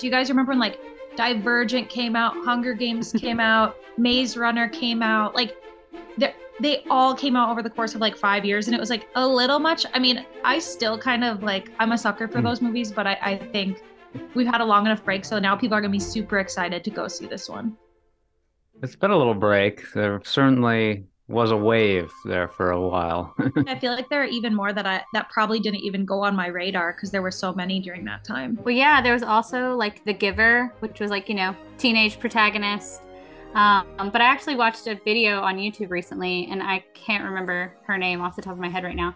Do you guys remember when like Divergent came out, Hunger Games came out, Maze Runner came out? Like they all came out over the course of like five years and it was like a little much. I mean, I still kind of like I'm a sucker for mm. those movies, but I, I think we've had a long enough break, so now people are gonna be super excited to go see this one. It's been a little break. There certainly was a wave there for a while. I feel like there are even more that I that probably didn't even go on my radar because there were so many during that time. Well, yeah, there was also like The Giver, which was like you know teenage protagonist. Um, but I actually watched a video on YouTube recently, and I can't remember her name off the top of my head right now.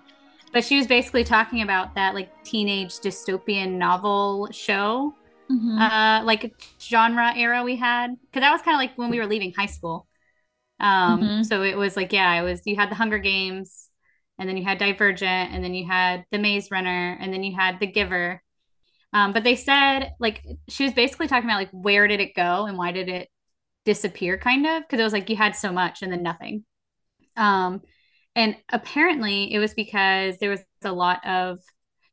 But she was basically talking about that like teenage dystopian novel show, mm-hmm. uh, like genre era we had, because that was kind of like when we were leaving high school. Um, mm-hmm. So it was like, yeah, it was you had the Hunger Games, and then you had Divergent, and then you had the Maze Runner, and then you had the Giver. Um, but they said like she was basically talking about like where did it go and why did it disappear, kind of, because it was like you had so much and then nothing. Um, and apparently it was because there was a lot of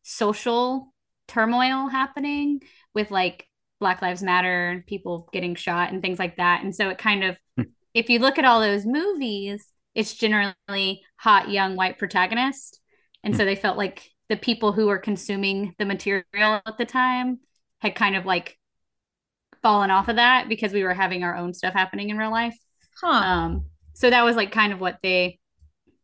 social turmoil happening with like Black Lives Matter and people getting shot and things like that. And so it kind of hmm if you look at all those movies, it's generally hot young white protagonist. And so hmm. they felt like the people who were consuming the material at the time had kind of like fallen off of that because we were having our own stuff happening in real life. Huh. Um, so that was like kind of what they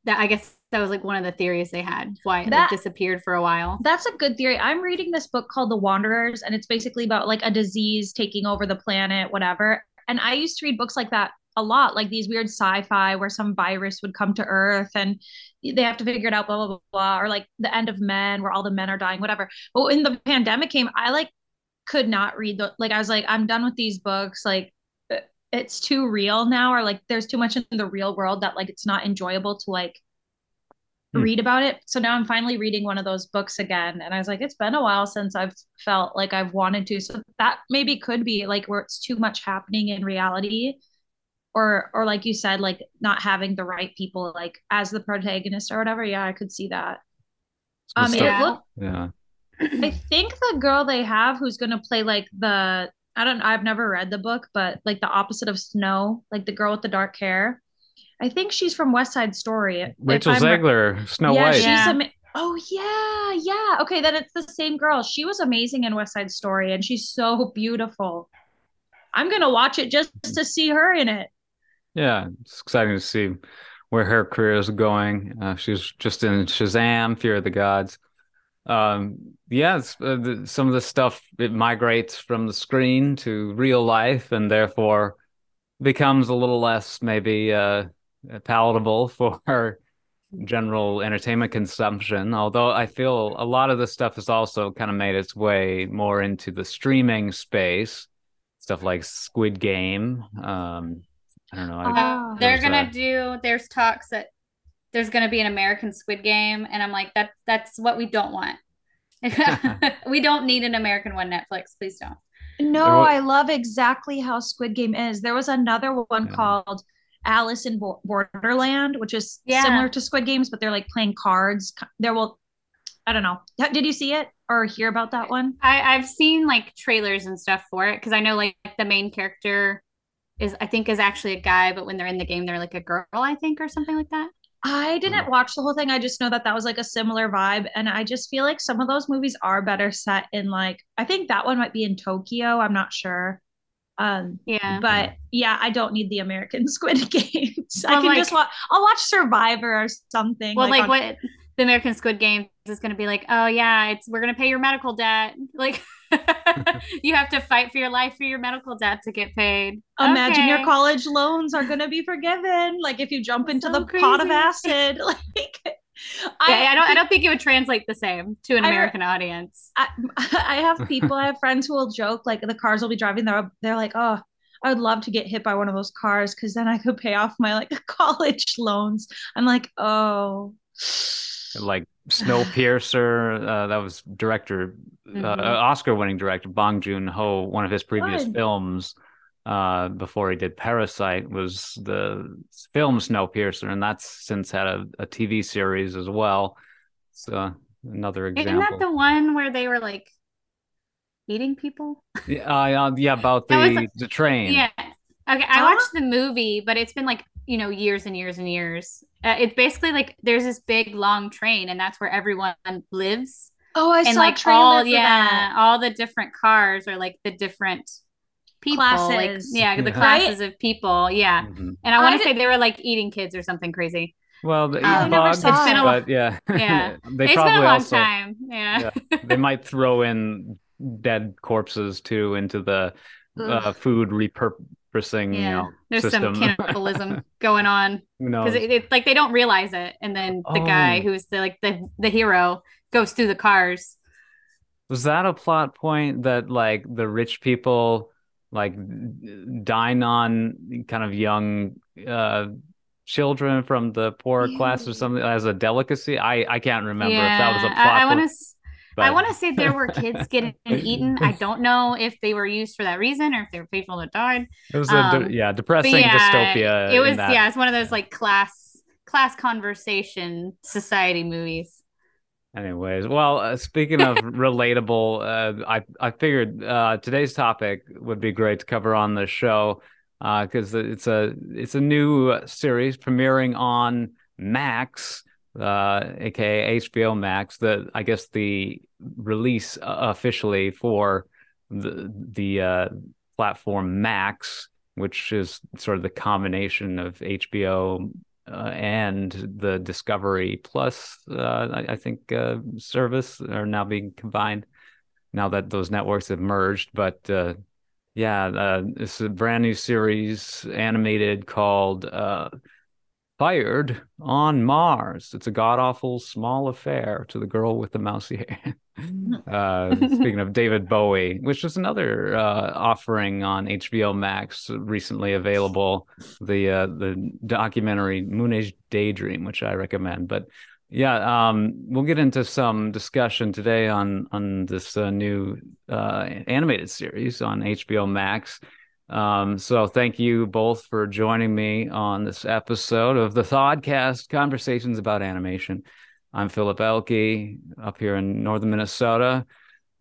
that I guess that was like one of the theories they had why it that, like, disappeared for a while. That's a good theory. I'm reading this book called The Wanderers, and it's basically about like a disease taking over the planet, whatever. And I used to read books like that a lot, like these weird sci-fi where some virus would come to Earth and they have to figure it out, blah blah blah, blah or like the end of men where all the men are dying, whatever. But when the pandemic came, I like could not read the like I was like, I'm done with these books. Like it's too real now, or like there's too much in the real world that like it's not enjoyable to like hmm. read about it. So now I'm finally reading one of those books again. And I was like, it's been a while since I've felt like I've wanted to. So that maybe could be like where it's too much happening in reality or or like you said like not having the right people like as the protagonist or whatever. Yeah i could see that. Um yeah. Look, yeah. I think the girl they have who's going to play like the i don't i've never read the book but like the opposite of snow like the girl with the dark hair. I think she's from west side story rachel zegler snow yeah, white. she's yeah. Am- oh yeah yeah. Okay then it's the same girl. She was amazing in west side story and she's so beautiful. I'm gonna watch it just to see her in it yeah, it's exciting to see where her career is going. Uh, she's just in Shazam, Fury of the Gods. Um, yeah, uh, the, some of the stuff it migrates from the screen to real life, and therefore becomes a little less maybe uh, palatable for general entertainment consumption. Although I feel a lot of this stuff has also kind of made its way more into the streaming space, stuff like Squid Game. Um, I don't know. I, um, oh, they're gonna uh, do. There's talks that there's gonna be an American Squid Game, and I'm like, that that's what we don't want. we don't need an American one. Netflix, please don't. No, I love exactly how Squid Game is. There was another one yeah. called Alice in Borderland, which is yeah. similar to Squid Games, but they're like playing cards. There will, I don't know. Did you see it or hear about that one? I, I've seen like trailers and stuff for it because I know like the main character is I think is actually a guy, but when they're in the game, they're like a girl, I think, or something like that. I didn't watch the whole thing. I just know that that was like a similar vibe. And I just feel like some of those movies are better set in like, I think that one might be in Tokyo. I'm not sure. Um, yeah. But yeah, I don't need the American Squid Games. Well, I can like, just watch, I'll watch Survivor or something. Well, like, like on- what the American Squid Games is going to be like, oh, yeah, it's, we're going to pay your medical debt. Like, you have to fight for your life for your medical debt to get paid. Imagine okay. your college loans are going to be forgiven. Like if you jump into so the crazy. pot of acid, like I, yeah, I don't I don't think it would translate the same to an American I, audience. I, I have people, I have friends who will joke like the cars will be driving there. They're like, oh, I would love to get hit by one of those cars because then I could pay off my like college loans. I'm like, oh. Like Snowpiercer, uh, that was director, uh, mm-hmm. uh, Oscar-winning director Bong Joon-ho. One of his previous Good. films uh, before he did Parasite was the film Snowpiercer, and that's since had a, a TV series as well. So another example. Isn't that the one where they were like eating people. Yeah, uh, yeah, about That was the the train. Yeah. Okay, I Huh? watched the movie, but it's been like you know years and years and years. Uh, it's basically like there's this big long train, and that's where everyone lives, Oh, I and saw like a trailer all yeah, that. all the different cars are like the different people, like Classes. yeah, the Yeah. classes of people, yeah. Mhm. And I want to say they were like eating kids or something crazy. Well, the I eat never bugs, saw It's been a but yeah, Yeah. they it's probably been a long also time. Yeah. Yeah. they might throw in dead corpses too into the uh, food repurposing. For saying, you Yeah. know, There's system. some cannibalism going on because it, it- like they don't realize it, and then the guy Oh. who's the like the the hero goes through the cars. Was that a plot point that like the rich people like dine on kind of young uh children from the poor class or something as a delicacy? I I can't remember if that was a plot I, I want point, to. But- I want to say there were kids getting eaten. I don't know if they were used for that reason or if they were people that died. it was a de- um, yeah depressing yeah, dystopia. It was that. yeah, it's one of those like class class conversation society movies. Anyways, well, uh, speaking of relatable, uh, I I figured uh, today's topic would be great to cover on the show because it's a it's a new series premiering on Max, uh, aka HBO Max. The I guess the release uh, officially for the the uh, platform Max, which is sort of the combination of HBO uh, and the Discovery Plus, uh, I, I think, uh, service are now being combined now that those networks have merged. But uh, yeah, it's a brand new series animated called uh, Fired on Mars. It's a god awful small affair to the girl with the mousy hair. uh, speaking of David Bowie, which was another uh, offering on HBO Max recently available, the uh, the documentary Moon Age Daydream, which I recommend. But yeah, um, we'll get into some discussion today on on this uh, new uh, animated series on HBO Max. Um, so thank you both for joining me on this episode of the ThawedCast Conversations about Animation. I'm Philip Ehlke up here in northern Minnesota,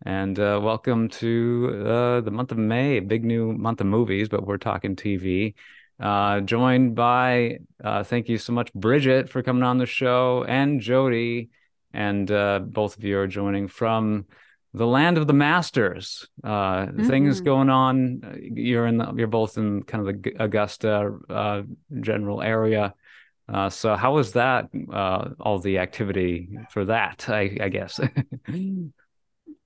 and uh, welcome to uh, the month of May, big new month of movies, but we're talking TV. Uh, joined by, uh, thank you so much, Bridget, for coming on the show, and Jodi, and uh, both of you are joining from the land of the masters. Uh, Things Mhm. going on. uh, You're in. The, you're both in kind of the Augusta uh, general area. Uh, so how was that? Uh, all the activity for that, I, I guess.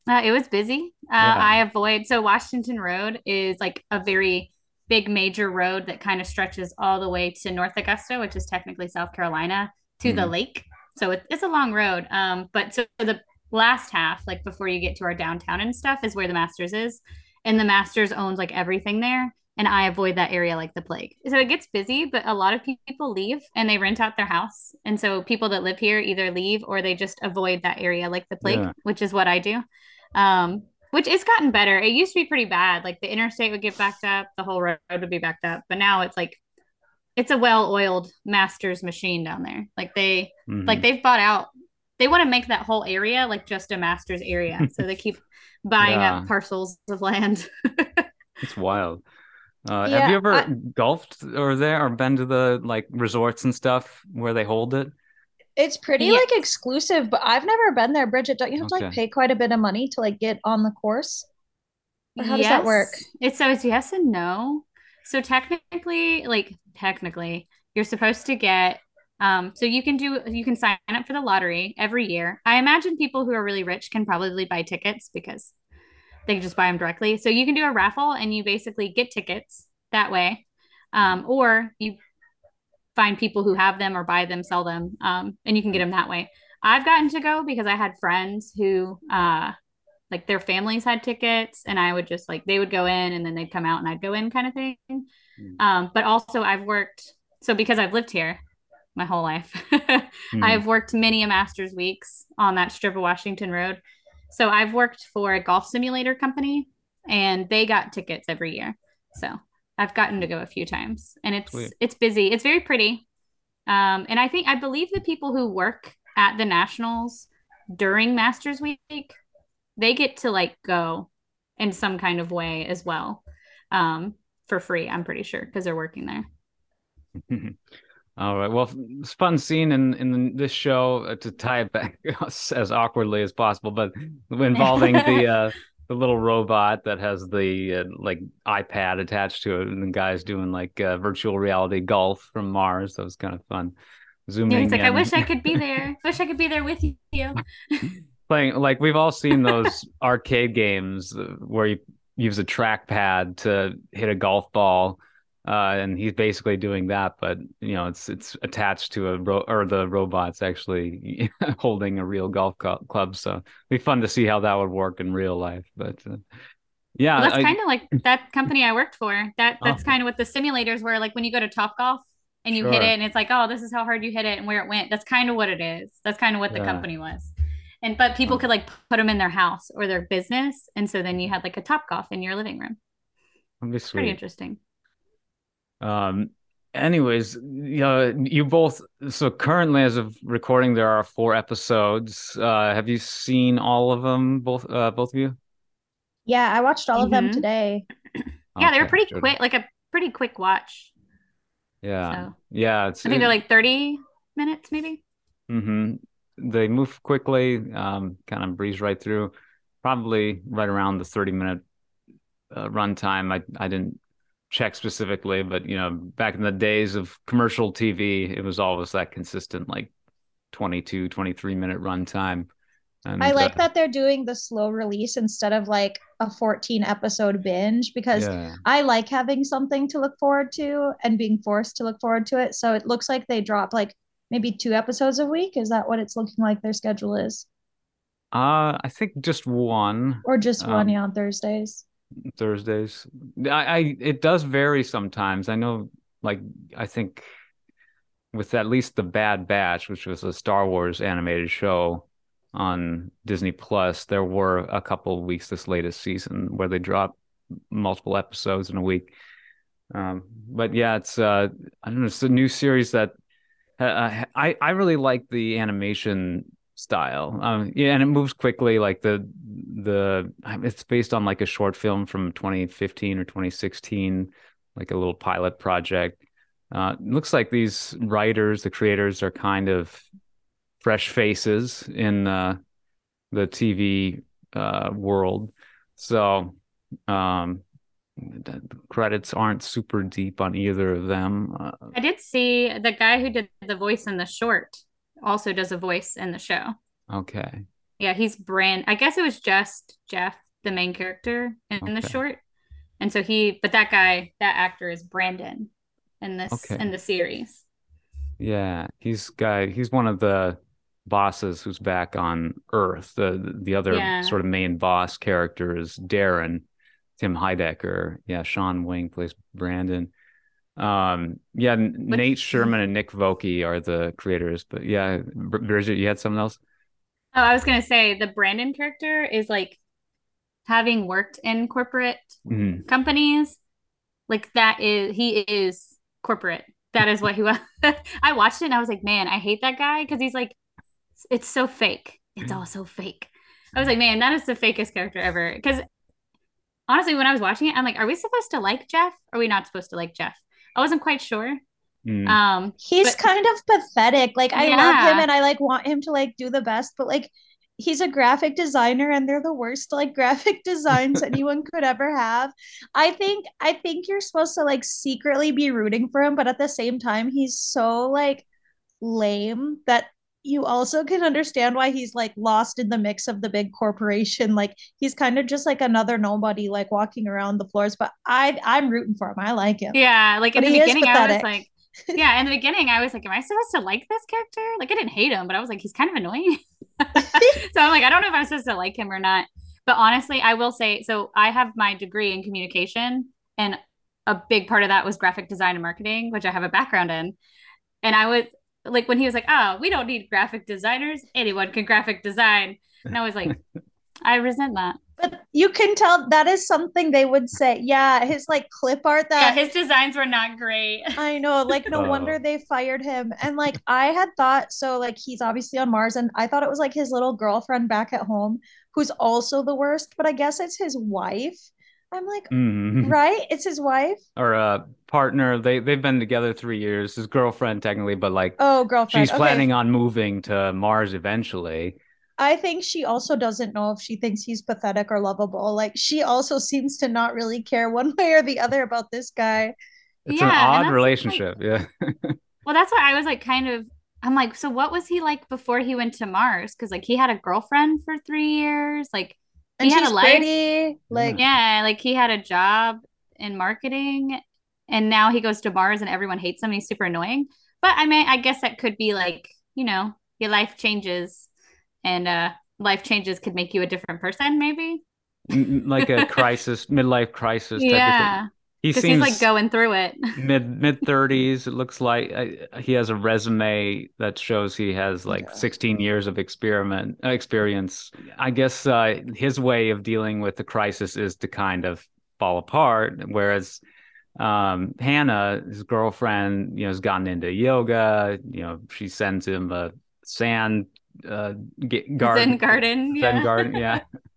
Uh, it was busy. Uh, Yeah. I avoid so Washington Road is like a very big major road that kind of stretches all the way to North Augusta, which is technically South Carolina, to the Mhm. lake. So it, it's a long road. Um, but so the last half, like before you get to our downtown and stuff, is where the Masters is, and the Masters owns like everything there. And I avoid that area like the plague. So it gets busy, but a lot of people leave and they rent out their house. And so people that live here either leave or they just avoid that area like the plague, Yeah. which is what I do um, which it's gotten better. It used to be pretty bad. Like the interstate would get backed up, the whole road would be backed up. But now it's like it's a well-oiled masters machine down there. Like they Mhm. like they've bought out. They want to make that whole area like just a masters area. so they keep buying Yeah. up parcels of land. It's wild. Uh, have you ever I- golfed or there or been to the like resorts and stuff where they hold it? It's pretty Yes. like exclusive, but I've never been there. Bridget, don't you have to like pay quite a bit of money to like get on the course? Or how does that work? Yes. It's so it's yes and no. So technically, like technically, you're supposed to get um so you can do you can sign up for the lottery every year. I imagine people who are really rich can probably buy tickets because they can just buy them directly. So you can do a raffle and you basically get tickets that way. Um, or you find people who have them or buy them, sell them, um, and you can get them that way. I've gotten to go because I had friends who uh like their families had tickets and I would just like they would go in and then they'd come out and I'd go in kind of thing. Mm. Um, but also I've worked so because I've lived here my whole life, Mhm. I've worked many a master's weeks on that strip of Washington Road. So I've worked for a golf simulator company and they got tickets every year. So I've gotten to go a few times and it's Sweet. it's busy. It's very pretty. Um, and I think I believe the people who work at the nationals during Masters Week, they get to like go in some kind of way as well um, for free, I'm pretty sure, because they're working there. All right. Well, it's fun scene in in this show uh, to tie it back as awkwardly as possible, but involving the uh, the little robot that has the uh, like iPad attached to it, and the guy's doing like uh, virtual reality golf from Mars. That was kind of fun. Zooming. Yeah, he's like, in. I wish I could be there. wish I could be there with you. Playing like we've all seen those arcade games uh, where you use a trackpad to hit a golf ball uh, and he's basically doing that, but you know, it's it's attached to a ro- or the robot's actually holding a real golf club. So it'd be fun to see how that would work in real life. But uh, yeah, well, that's kind of like that company I worked for. That that's oh. kind of what the simulators were like when you go to Top Golf and you sure. hit it, and it's like, oh, this is how hard you hit it and where it went. That's kind of what it is. That's kind of what yeah. the company was. And but people could like put them in their house or their business, and so then you had like a Top Golf in your living room. That'd be sweet. Pretty interesting. Um, anyways, you know, you both. So currently, as of recording, there are four episodes. Uh, have you seen all of them? Both, uh, both of you? Yeah, I watched all mm-hmm. of them mm-hmm. today. yeah, okay, they were pretty good. quick, like a pretty quick watch. Yeah, so, yeah. It's, I think it, they're like thirty minutes, maybe. Mm-hmm. They move quickly, um, kind of breeze right through. Probably right around the thirty minute uh, runtime. I I didn't check specifically, but you know, back in the days of commercial TV, it was always that consistent, like 22, 23 minute runtime. And, I like uh, that they're doing the slow release instead of like a 14 episode binge because yeah. I like having something to look forward to and being forced to look forward to it. So it looks like they drop like maybe two episodes a week. Is that what it's looking like their schedule is? Uh, I think just one. Or just one, um, yeah, on Thursdays. Thursdays. I, I it does vary sometimes. I know like I think with at least the Bad Batch, which was a Star Wars animated show on Disney Plus, there were a couple weeks this latest season where they dropped multiple episodes in a week. Um, but yeah, it's uh, I don't know, it's a new series that uh, I I really like the animation style. Um, yeah, and it moves quickly. Like the the it's based on like a short film from 2015 or 2016, like a little pilot project. Uh, looks like these writers, the creators, are kind of fresh faces in uh, the TV uh, world. So um, the credits aren't super deep on either of them. Uh, I did see the guy who did the voice in the short also does a voice in the show. Okay. Yeah, he's Brand. I guess it was just Jeff, the main character in, okay. the short, and so he. But that guy, that actor, is Brandon in this okay. in the series. Yeah, he's guy. He's one of the bosses who's back on Earth. The the other yeah. sort of main boss character is Darren, Tim Heidecker. Yeah, Sean Wing plays Brandon. Um, yeah, but, Nate Sherman and Nick Vokey are the creators. But yeah, Bridget, you had something else? Oh, I was gonna say the Brandon character is like having worked in corporate mm-hmm. companies, like that is he is corporate. That is what he was. I watched it and I was like, man, I hate that guy because he's like, it's so fake. It's all so fake. I was like, man, that is the fakest character ever. Because honestly, when I was watching it, I'm like, are we supposed to like Jeff? Or are we not supposed to like Jeff? I wasn't quite sure. Mm. Um, he's but, kind of pathetic. Like I yeah. love him and I like want him to like do the best, but like he's a graphic designer and they're the worst like graphic designs anyone could ever have. I think I think you're supposed to like secretly be rooting for him, but at the same time he's so like lame that you also can understand why he's like lost in the mix of the big corporation like he's kind of just like another nobody like walking around the floors but i i'm rooting for him i like him yeah like in but the beginning i was like yeah, in the beginning, I was like, "Am I supposed to like this character?" Like, I didn't hate him, but I was like, "He's kind of annoying." so I'm like, I don't know if I'm supposed to like him or not. But honestly, I will say, so I have my degree in communication, and a big part of that was graphic design and marketing, which I have a background in. And I was like, when he was like, "Oh, we don't need graphic designers; anyone can graphic design," and I was like, I resent that. But you can tell that is something they would say. Yeah, his like clip art that yeah, his designs were not great. I know, like no oh. wonder they fired him. And like I had thought so like he's obviously on Mars and I thought it was like his little girlfriend back at home, who's also the worst, but I guess it's his wife. I'm like, Mhm. right? It's his wife. Or a partner. They they've been together three years. His girlfriend technically, but like Oh, girlfriend. she's Okay. planning on moving to Mars eventually. I think she also doesn't know if she thinks he's pathetic or lovable. Like she also seems to not really care one way or the other about this guy. It's an Yeah, and odd that's, like- relationship. Yeah. Well, that's why I was like, kind of. I'm like, so what was he like before he went to Mars? Because like he had a girlfriend for three years. Like And He had a she's life. pretty. Like yeah, like he had a job in marketing, and now he goes to bars and everyone hates him. He's super annoying. But I mean, I guess that could be like, you know, your life changes, and uh, life changes could make you a different person, maybe. Like a crisis, midlife crisis type of Yeah, thing. He seems he's like going through it. mid mid thirties. It looks like uh, he has a resume that shows he has like Yeah. 16 years of experiment uh, experience. I guess uh, his way of dealing with the crisis is to kind of fall apart, whereas um, Hannah, his girlfriend, you know, has gotten into yoga. You know, she sends him a sand uh, g- garden, Zen garden. Zen Yeah. garden, yeah.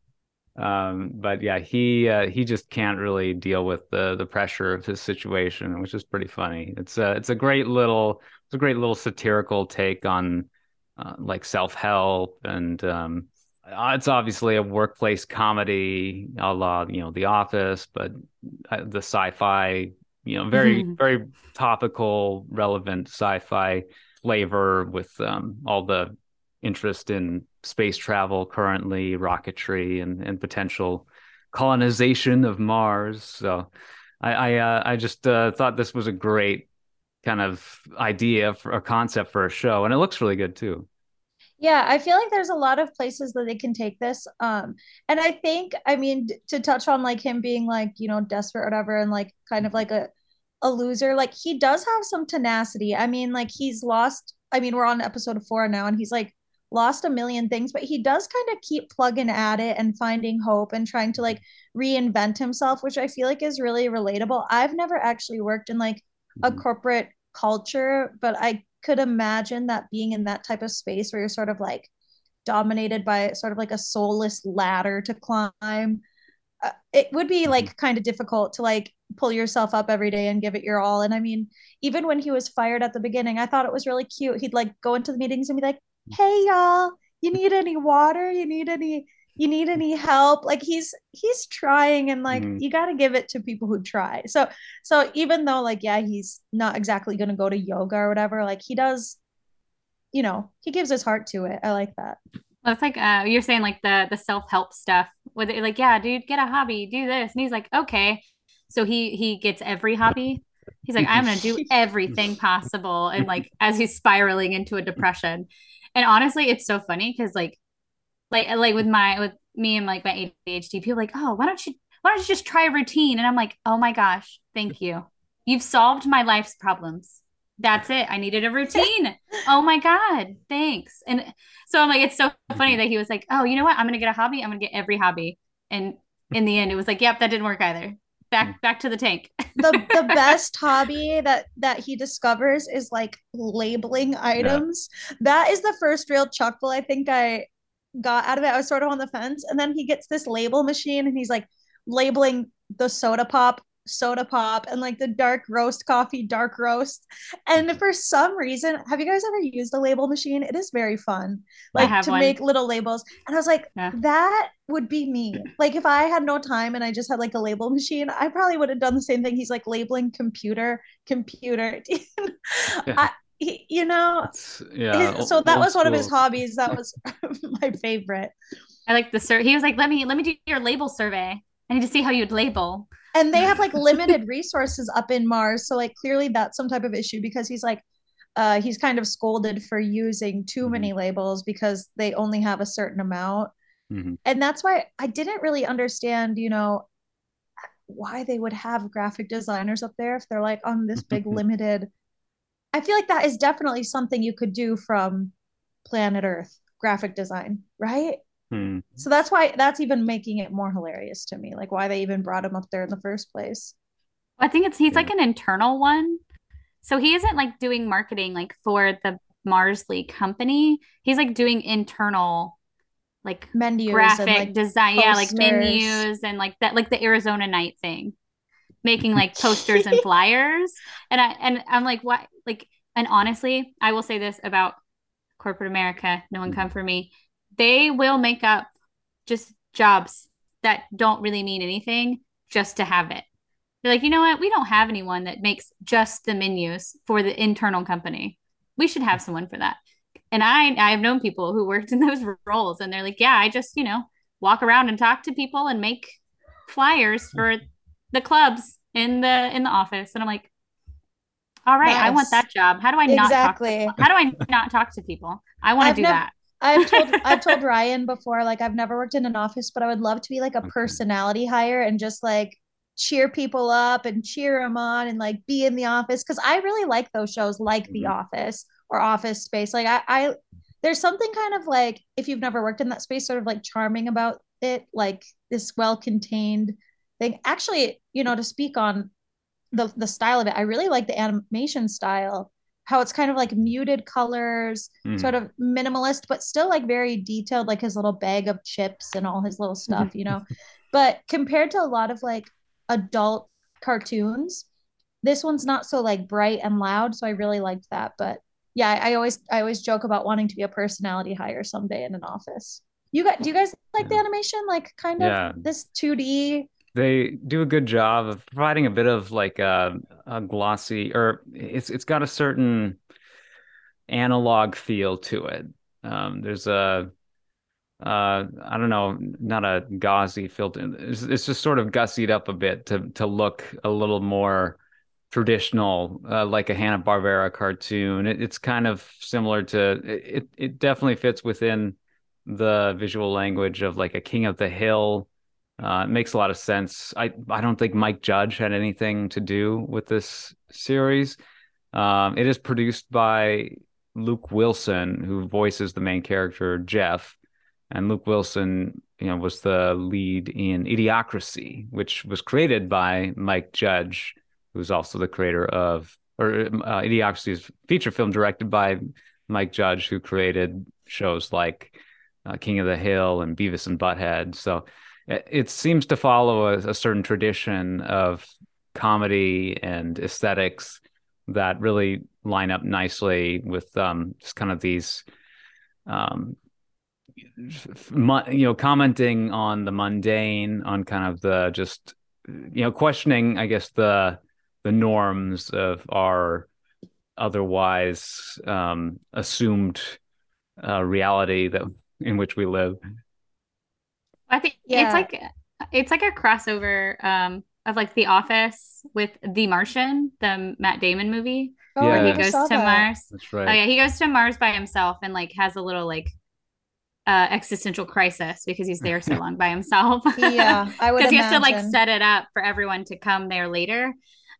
Um, but yeah, he uh, he just can't really deal with the the pressure of his situation, which is pretty funny. It's a it's a great little it's a great little satirical take on uh, like self help and um, uh, it's obviously a workplace comedy, a la you know The Office, but uh, the sci-fi, you know, very Mhm. very topical, relevant sci-fi flavor with um, all the interest in space travel currently, rocketry, and and potential colonization of Mars. So I I, uh, I just uh, thought this was a great kind of idea for a concept for a show, and it looks really good too. Yeah, I feel like there's a lot of places that they can take this. Um, and I think, I mean, to touch on like him being like, you know, desperate or whatever, and like kind of like a a loser, like he does have some tenacity. I mean, like he's lost, I mean, we're on episode four now, and he's like lost a million things, but he does kind of keep plugging at it and finding hope and trying to like reinvent himself, which I feel like is really relatable. I've never actually worked in like a Mhm. corporate culture, but I could imagine that being in that type of space where you're sort of like dominated by sort of like a soulless ladder to climb. Uh, it would be like kind of difficult to like pull yourself up every day and give it your all. And I mean, even when he was fired at the beginning, I thought it was really cute. He'd like go into the meetings and be like, "Hey y'all, you need any water? You need any you need any help?" Like he's he's trying and like Mhm. you got to give it to people who try. So so even though like yeah, he's not exactly going to go to yoga or whatever, like he does you know, he gives his heart to it. I like that. Well, it's like uh, you're saying like the the self help stuff. With it, like, yeah, dude, get a hobby, do this, and he's like, okay. So he he gets every hobby. He's like, I'm gonna do everything possible, and like as he's spiraling into a depression. And honestly, it's so funny because like, like like with my with me and like my ADHD, people like, oh, why don't you why don't you just try a routine? And I'm like, oh my gosh, thank you. You've solved my life's problems. That's it. I needed a routine. oh my God, thanks. And so I'm like, it's so funny that he was like, oh, you know what? I'm gonna get a hobby. I'm gonna get every hobby. And in the end, it was like, yep, that didn't work either. Back mm. back to the tank. the the best hobby that that he discovers is like labeling items. That is the first real chuckle I think I got out of it. I was sort of on the fence, and then he gets this label machine, and he's like labeling the soda pop soda pop and like the dark roast coffee dark roast. And for some reason have you guys ever used a label machine? It is very fun like to one. make little labels. And i was like Yeah. that would be me. Like if i had no time and i just had like a label machine i probably would have done the same thing. He's like labeling computer computer. I, he- you know It's yeah. his- so that was one of his hobbies. That was my favorite. I like the sur- he was like, let me let me do your label survey. I need to see how you'd label. and they have like limited resources up in mars so like clearly that's some type of issue because he's like uh he's kind of scolded for using too many labels because they only have a certain amount Mhm. and that's why i didn't really understand you know why they would have graphic designers up there if they're like on this big limited i feel like that is definitely something you could do from planet earth graphic design right Hmm. so that's why that's even making it more hilarious to me, like why they even brought him up there in the first place. I think it's he's Yeah. like an internal one. So he isn't like doing marketing like for the Mars.ly company. He's like doing internal like menus graphic and like design, yeah, like menus and like that, like the Arizona night thing, making like posters and flyers. And I and I'm like, what? Like, and honestly, I will say this about corporate America. No one come for me. They will make up just jobs that don't really mean anything just to have it. They're like, you know what? We don't have anyone that makes just the menus for the internal company. We should have someone for that. And I I've known people who worked in those roles and they're like, yeah, I just, you know, walk around and talk to people and make flyers for the clubs in the in the office. And I'm like, all right, I want that job. How do I not Exactly. talk to, how do I not talk to people? I want to do nev- that. I've told I've told Ryan before, like I've never worked in an office, but I would love to be like a personality hire and just like cheer people up and cheer them on and like be in the office because I really like those shows like The Mhm. Office or Office Space. Like I, I there's something kind of like if you've never worked in that space, sort of like charming about it, like this well-contained thing. Actually, you know, to speak on the the style of it, I really like the animation style. How it's kind of like muted colors, Mhm. sort of minimalist, but still like very detailed, like his little bag of chips and all his little stuff, you know. But compared to a lot of like adult cartoons, this one's not so like bright and loud. So I really liked that. But yeah, I, I always I always joke about wanting to be a personality hire someday in an office. You got do you guys like the animation? Like kind of Yeah. this 2D? They do a good job of providing a bit of like a, a glossy, or it's it's got a certain analog feel to it. Um, there's a uh, I don't know, not a gauzy filter. It's, it's just sort of gussied up a bit to to look a little more traditional, uh, like a Hanna-Barbera cartoon. It, it's kind of similar to it. It definitely fits within the visual language of like a King of the Hill. Uh, it makes a lot of sense. I I don't think Mike Judge had anything to do with this series. Um, it is produced by Luke Wilson, who voices the main character Jeff, and Luke Wilson, you know, was the lead in Idiocracy, which was created by Mike Judge, who's also the creator of, or uh, Idiocracy is feature film directed by Mike Judge, who created shows like uh, King of the Hill and Beavis and Butthead. So it, it seems to follow a, a certain tradition of comedy and aesthetics that really line up nicely with um, just kind of these um, you know commenting on the mundane on kind of the just you know questioning i guess the the norms of our otherwise um assumed uh reality that in which we live I think Yeah. it's like it's like a crossover um of like The Office with The Martian, the Matt Damon movie, Oh, Yeah. Where he goes to that. Mars. that's right. Oh yeah, he goes to Mars by himself and like has a little like uh existential crisis because he's there so long by himself. Yeah, I would Because he has to like set it up for everyone to come there later.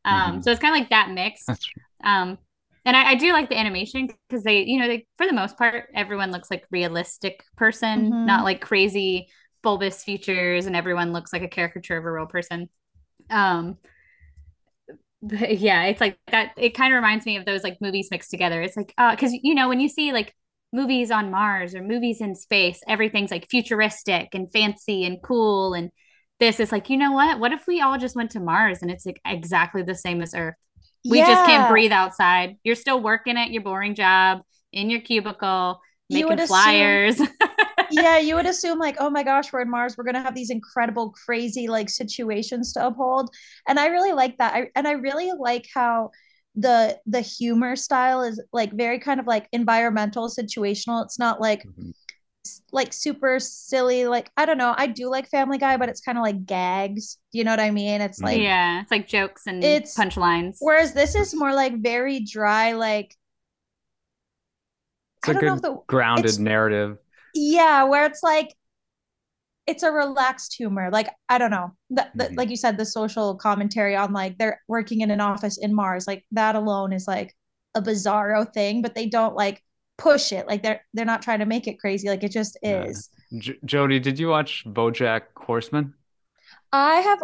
Um, Mhm. so it's kind of like that mix. Um, and I, I do like the animation because they, you know, they for the most part, everyone looks like realistic person, Mhm. not like crazy bulbous features, and everyone looks like a caricature of a real person. Um, but yeah, it's like that. It kind of reminds me of those like movies mixed together. It's like, uh, because you know, when you see like movies on Mars or movies in space, everything's like futuristic and fancy and cool. And this is like, you know what? What if we all just went to Mars and it's like exactly the same as Earth? We just can't breathe outside. You're still working at your boring job in your cubicle, making would assume- flyers. yeah, you would assume like, oh my gosh, we're in Mars. We're gonna have these incredible, crazy like situations to uphold, and I really like that. I and I really like how the the humor style is like very kind of like environmental, situational. It's not like Mhm. like super silly. Like I don't know. I do like Family Guy, but it's kind of like gags. Do you know what I mean? It's like yeah, it's like jokes and It's- punchlines. whereas this is more like very dry. Like it's I a don't know good if the grounded it's- narrative yeah where it's like it's a relaxed humor like i don't know the, the, Mhm. like you said the social commentary on like they're working in an office in mars like that alone is like a bizarro thing but they don't like push it like they're they're not trying to make it crazy like it just Yeah. is. J- jodi did you watch bojack horseman? I have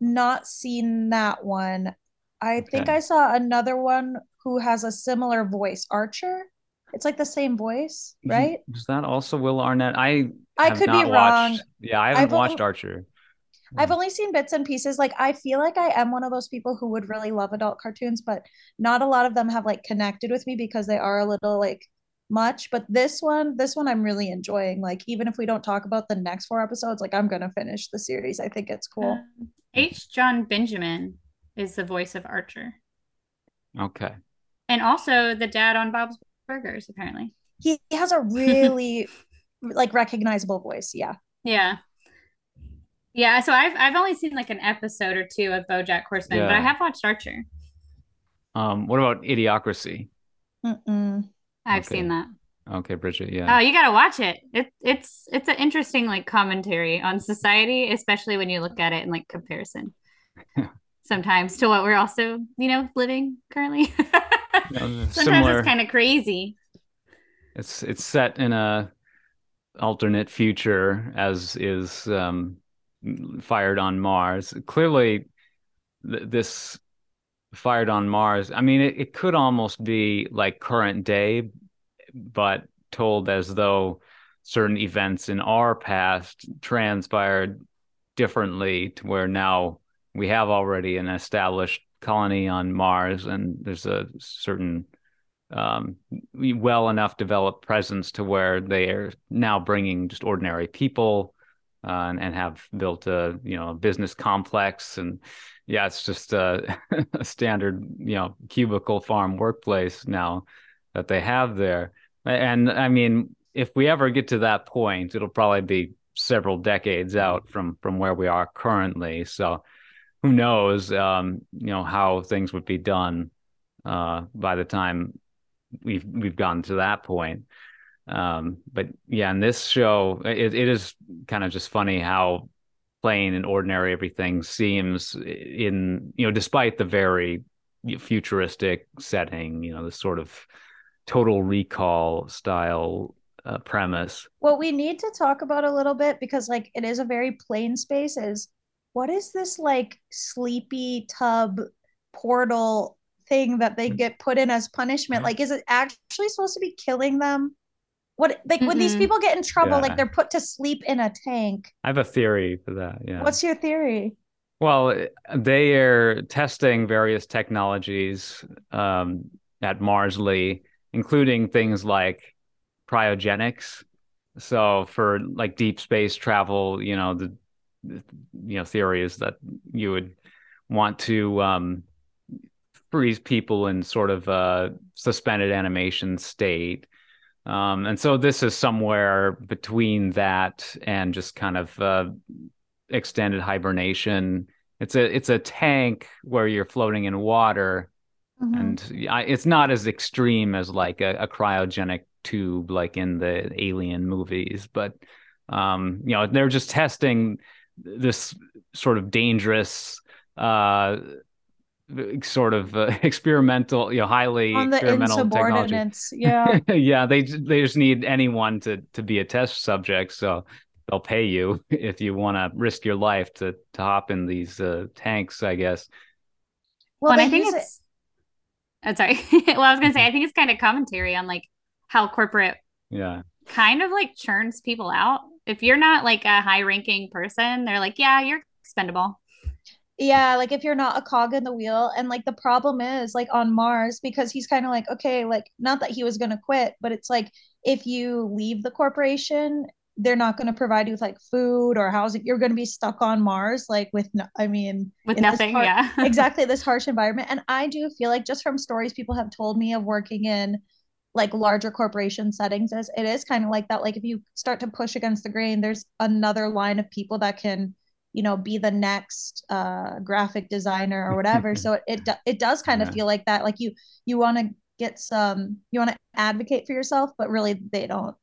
not seen that one. I think i saw another one who has a similar voice archer it's like the same voice right Is that also Will Arnett? I I could be wrong. Watched, yeah, I haven't I've watched only, Archer. I've only seen bits and pieces. Like I feel like I am one of those people who would really love adult cartoons, but not a lot of them have like connected with me because they are a little like much. But this one, this one I'm really enjoying. Like even if we don't talk about the next four episodes, like I'm gonna finish the series. I think it's cool. Um, H. John Benjamin is the voice of Archer. Okay. And also the dad on Bob's Burgers, apparently. He, he has a really like recognizable voice. Yeah. Yeah. Yeah, so I've I've only seen like an episode or two of BoJack Horseman, but I have watched Archer. Um, what about Idiocracy? Mm-mm. I've Okay. seen that. Okay, Bridget. Yeah. Oh, you gotta watch it. It it's it's an interesting like commentary on society, especially when you look at it in like comparison. Sometimes to what we're also, you know, living currently. You know, Sometimes similar. it's kind of crazy. It's it's set in a alternate future, as is um, fired on Mars. Clearly, th- this fired on Mars. I mean, it, it could almost be like current day, but told as though certain events in our past transpired differently to where now we have already an established colony on Mars and there's a certain um, well enough developed presence to where they are now bringing just ordinary people uh, and, and have built a you know a business complex. And yeah it's just a, a standard you know cubicle farm workplace now that they have there. And I mean if we ever get to that point it'll probably be several decades out from from where we are currently. So who knows um you know how things would be done uh by the time we've we've gotten to that point. Um but yeah in this show it, it is kind of just funny how plain and ordinary everything seems in you know despite the very futuristic setting you know the sort of total recall style uh, premise. What we need to talk about a little bit because like it is a very plain space is what is this like sleepy tub portal thing that they get put in as punishment? Like is it actually supposed to be killing them? What like when these people get in trouble, Yeah. like they're put to sleep in a tank. i have a theory for that yeah What's your theory? Well, they are testing various technologies um, at Mars.ly, including things like cryogenics. So for like deep space travel, you know, the, the you know theory is that you would want to um, freeze people in sort of a suspended animation state. Um, and so this is somewhere between that and just kind of uh, extended hibernation. It's a it's a tank where you're floating in water, Mhm. and I, it's not as extreme as like a, a cryogenic tube like in the Alien movies, but um, you know they're just testing this sort of dangerous uh sort of uh, experimental you know highly on the experimental technology. Yeah. yeah, they they just need anyone to to be a test subject, so they'll pay you if you want to risk your life to to hop in these uh, tanks, I guess. Well, Well, I think use it- it's. I'm sorry. well, I was gonna say I think it's kind of commentary on like how corporate Yeah, kind of like churns people out. If you're not like a high ranking person, they're like, yeah, you're expendable. Yeah, like if you're not a cog in the wheel, and like the problem is like on Mars, because he's kind of like, okay, like not that he was gonna quit, but it's like if you leave the corporation, they're not gonna provide you with like food or housing. You're gonna be stuck on Mars, like with no, I mean, With nothing, har- yeah. exactly this harsh environment. And I do feel like just from stories people have told me of working in like larger corporation settings, is it is kind of like that. Like if you start to push against the grain, there's another line of people that can you know be the next uh graphic designer or whatever so it it, do- it does kind of Yeah. feel like that like you you want to get some you want to advocate for yourself but really they don't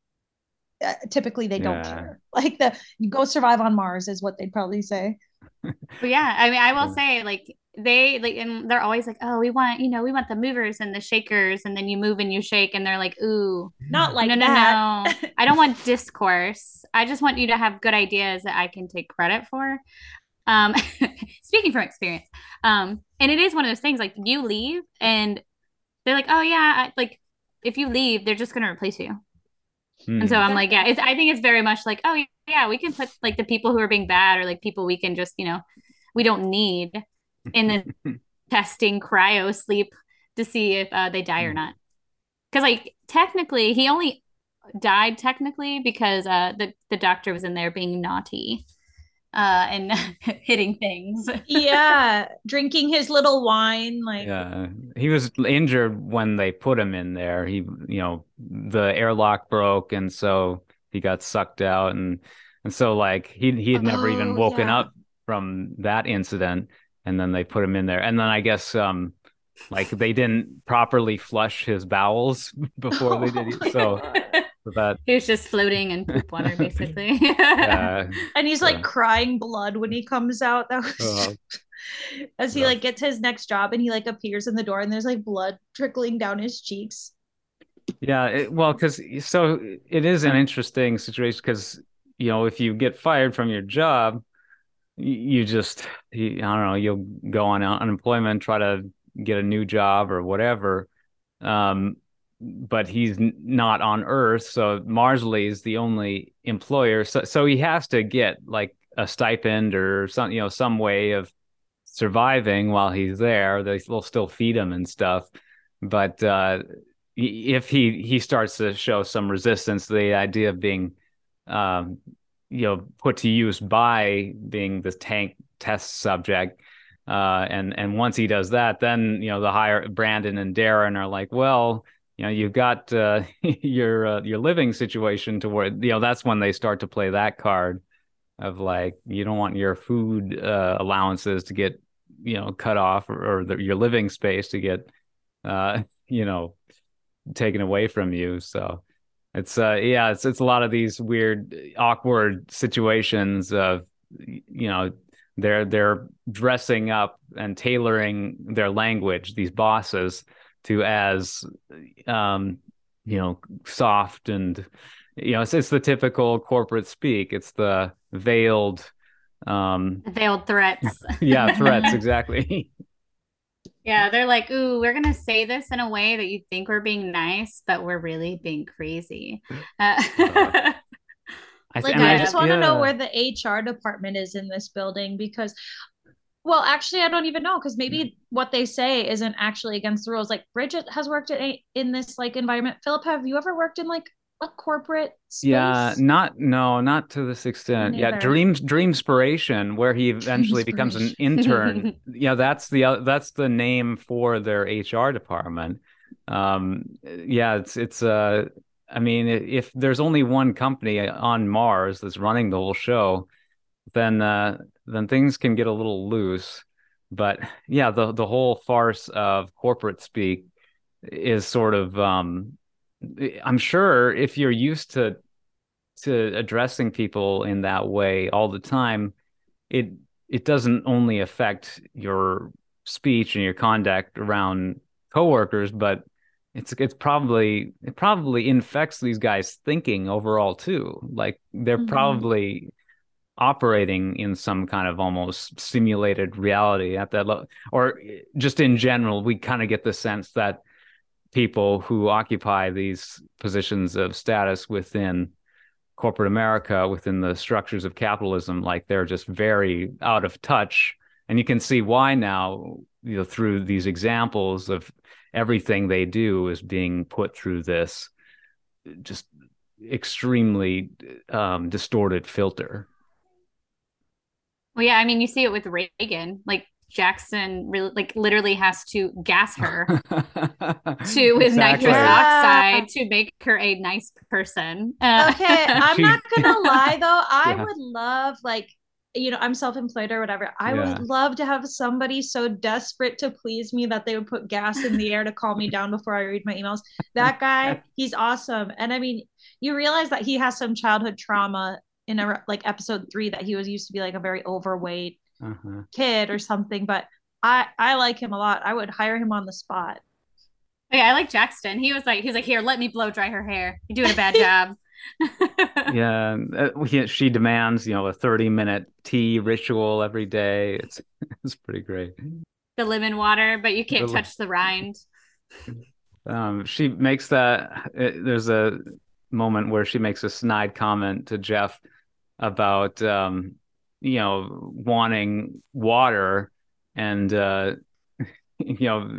uh, typically they don't care like the you go survive on mars is what they'd probably say But yeah, I mean, I will say like they like and they're always like, oh, we want you know we want the movers and the shakers, and then you move and you shake, and they're like, ooh, not like that. no, no, that no, I don't want discourse. I just want you to have good ideas that I can take credit for. Um, speaking from experience, um, and it is one of those things like you leave and they're like, oh yeah, I, like if you leave, they're just gonna replace you. And so I'm like, yeah, it's, I think it's very much like, oh yeah, we can put like the people who are being bad or like people we can just, you know, we don't need in the testing cryo sleep to see if uh, they die or Mm. not. Because like technically, he only died technically because uh, the the doctor was in there being naughty uh, and hitting things. yeah, drinking his little wine. Like, Yeah, he was injured when they put him in there. He, you know, the airlock broke, and so he got sucked out, and and so like he he had never even Oh, woken yeah. up from that incident, and then they put him in there, and then I guess um like they didn't properly flush his bowels before they did Oh it, so God. So that he was just floating in poop water, basically. uh, and he's Yeah. like crying blood when he comes out. That was Oh. as he Rough. like gets his next job and he like appears in the door and there's like blood trickling down his cheeks. Yeah, it, well, because so it is an interesting situation because you know if you get fired from your job, you, you just you, I don't know you'll go on unemployment, try to get a new job or whatever. Um, but he's not on Earth, so Mars.ly is the only employer. So so he has to get like a stipend or some you know some way of surviving while he's there. They, they'll still feed him and stuff, but uh if he he starts to show some resistance to the idea of being um you know put to use by being the tank test subject uh and and once he does that then you know the higher Brandon and Darren are like well you know you've got uh your uh, your living situation to where you know that's when they start to play that card of like you don't want your food uh allowances to get you know cut off or, or the, your living space to get uh you know taken away from you. So it's uh yeah, it's it's a lot of these weird awkward situations of you know they're they're dressing up and tailoring their language these bosses to as um you know soft and you know it's, it's the typical corporate speak it's the veiled um Veiled threats. yeah threats exactly Yeah, they're like, ooh, we're gonna say this in a way that you think we're being nice, but we're really being crazy. Uh, I Like I I- just want to know where the HR department is in this building because well, actually I don't even know because maybe what they say isn't actually against the rules. Like Bridget has worked in a, in this like environment. Philip, have you ever worked in like a corporate space? Yeah, not no, not to this extent. Yeah, Neither. Dreams Dreamspiration, where he eventually becomes an intern. yeah, that's the uh, that's the name for their HR department. Um, yeah, it's it's uh, I mean, if there's only one company on Mars that's running the whole show, then uh, then things can get a little loose. But yeah, the the whole farce of corporate speak is sort of um, I'm sure if you're used to to addressing people in that way all the time, it it doesn't only affect your speech and your conduct around coworkers, but it's it's probably it probably infects these guys' thinking overall too. Like they're Mhm. probably operating in some kind of almost simulated reality at that level, or just in general, we kind of get the sense that people who occupy these positions of status within corporate America, within the structures of capitalism, like they're just very out of touch. And you can see why now, you know, through these examples of everything they do is being put through this just extremely um, distorted filter. Well, yeah, I mean, you see it with Reagan. Like Jackson, really, like literally has to gas her to with Exactly. nitrous Yeah. oxide to make her a nice person. Uh, Okay, I'm not gonna lie though. I Yeah. would love like you know, I'm self-employed or whatever. I Yeah. would love to have somebody so desperate to please me that they would put gas in the air to calm me down before I read my emails. That guy, he's awesome. And I mean, you realize that he has some childhood trauma in a like episode 3 that he was used to be like a very overweight Uh-huh. kid or something, but I I like him a lot. I would hire him on the spot. yeah, I like Jackson. He was like, he's like, here, let me blow dry her hair. You're doing a bad job. yeah uh, she demands you know a 30 minute tea ritual every day it's it's pretty great the lemon water, but you can't The- touch the rind. um she makes that uh, there's a moment where she makes a snide comment to Jeff about um, you know wanting water and uh, you know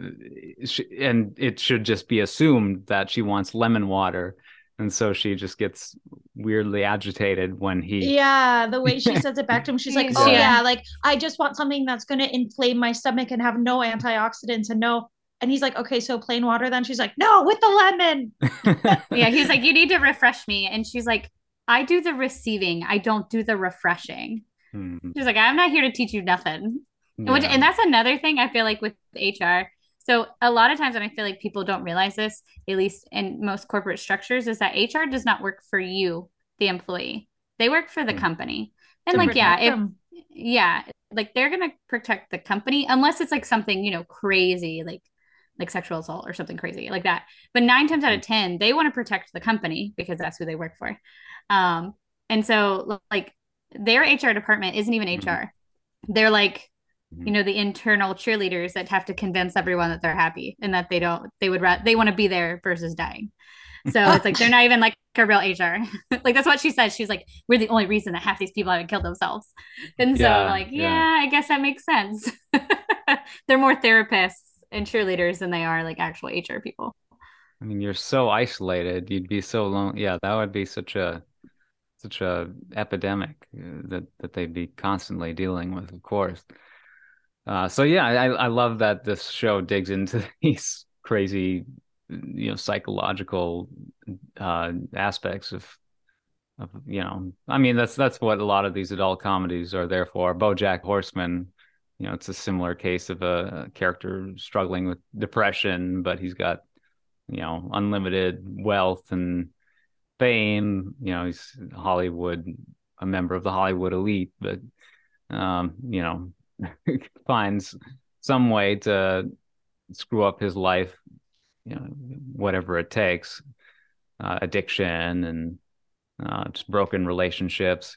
and it should just be assumed that she wants lemon water and so she just gets weirdly agitated when he yeah the way she says it back to him she's like oh yeah. yeah like i just want something that's going to inflame my stomach and have no antioxidants and no and he's like okay so plain water then she's like no with the lemon yeah he's like you need to refresh me and she's like i do the receiving i don't do the refreshing hmm. she's like i'm not here to teach you nothing yeah. Which, and that's another thing i feel like with hr so a lot of times, and I feel like people don't realize this, at least in most corporate structures, is that HR does not work for you, the employee. They work for the mm. company. And to like, yeah, if yeah, like they're gonna protect the company unless it's like something, you know, crazy, like like sexual assault or something crazy like that. But nine times out of ten, they want to protect the company because that's who they work for. Um, and so like their HR department isn't even HR. Mm-hmm. They're like you know the internal cheerleaders that have to convince everyone that they're happy and that they don't they would ra- they want to be there versus dying. So it's like they're not even like a real hr like that's what she said. She's like we're the only reason that half these people haven't killed themselves. And so yeah, like yeah, yeah i guess that makes sense. They're more therapists and cheerleaders than they are like actual hr people. I mean you're so isolated. You'd be so lonely yeah that would be such a such a epidemic uh, that that they'd be constantly dealing with of course. Uh, so yeah, I, I love that this show digs into these crazy, you know, psychological uh, aspects of, of, you know, I mean that's that's what a lot of these adult comedies are there for. BoJack Horseman, you know, it's a similar case of a, character struggling with depression, but he's got, you know, unlimited wealth and fame. You know, he's Hollywood, a member of the Hollywood elite, but um, you know, finds some way to screw up his life, you know, whatever it takes, uh, addiction and uh, just broken relationships.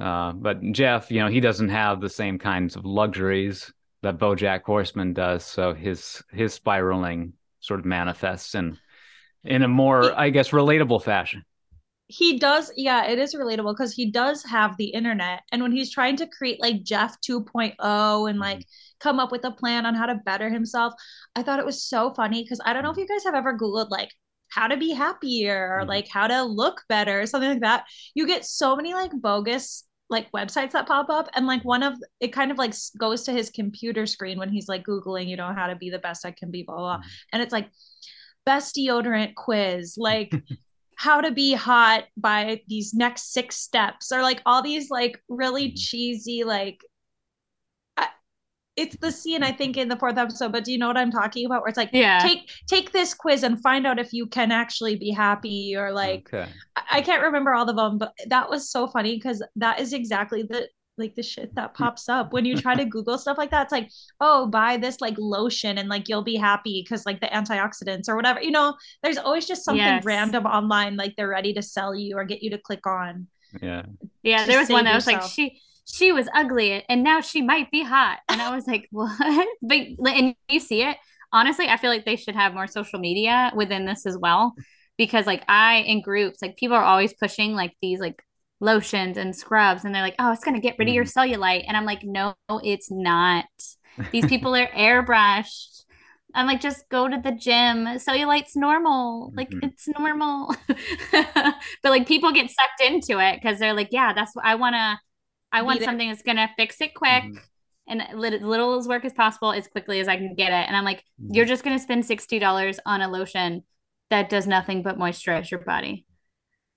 Uh, but Jeff, you know, he doesn't have the same kinds of luxuries that BoJack Horseman does, so his his spiraling sort of manifests in in a more, I guess, relatable fashion he does yeah it is relatable because he does have the internet and when he's trying to create like jeff 2.0 and like mm-hmm. come up with a plan on how to better himself i thought it was so funny because i don't know if you guys have ever googled like how to be happier or mm-hmm. like how to look better or something like that you get so many like bogus like websites that pop up and like one of it kind of like goes to his computer screen when he's like googling you know how to be the best i can be blah blah, blah. Mm-hmm. and it's like best deodorant quiz like how to be hot by these next six steps or like all these like really mm-hmm. cheesy like it's the scene I think in the fourth episode, but do you know what I'm talking about? Where it's like, yeah, take take this quiz and find out if you can actually be happy, or like, okay. I, I, can't remember all of them, but that was so funny because that is exactly the like the shit that mm. pops up when you try to Google stuff like that. It's like, oh, buy this like lotion and like you'll be happy because like the antioxidants or whatever. You know, there's always just something yes. random online like they're ready to sell you or get you to click on. Yeah. Yeah. There was one that yourself. was like, she she was ugly and now she might be hot. And I was like, what? But and you see it. Honestly, I feel like they should have more social media within this as well. Because like I in groups, like people are always pushing like these like lotions and scrubs and they're like, oh, it's going to get rid of your mm-hmm. cellulite. And I'm like, no, it's not. These people are airbrushed. I'm like, just go to the gym. Cellulite's normal. Like, mm-hmm. it's normal. but like, people get sucked into it because they're like, yeah, that's what I want to, I want something that's going to fix it quick. Mm-hmm. And little, little as work as possible as quickly as I can get it. And I'm like, mm-hmm. you're just going to spend $60 on a lotion that does nothing but moisturize your body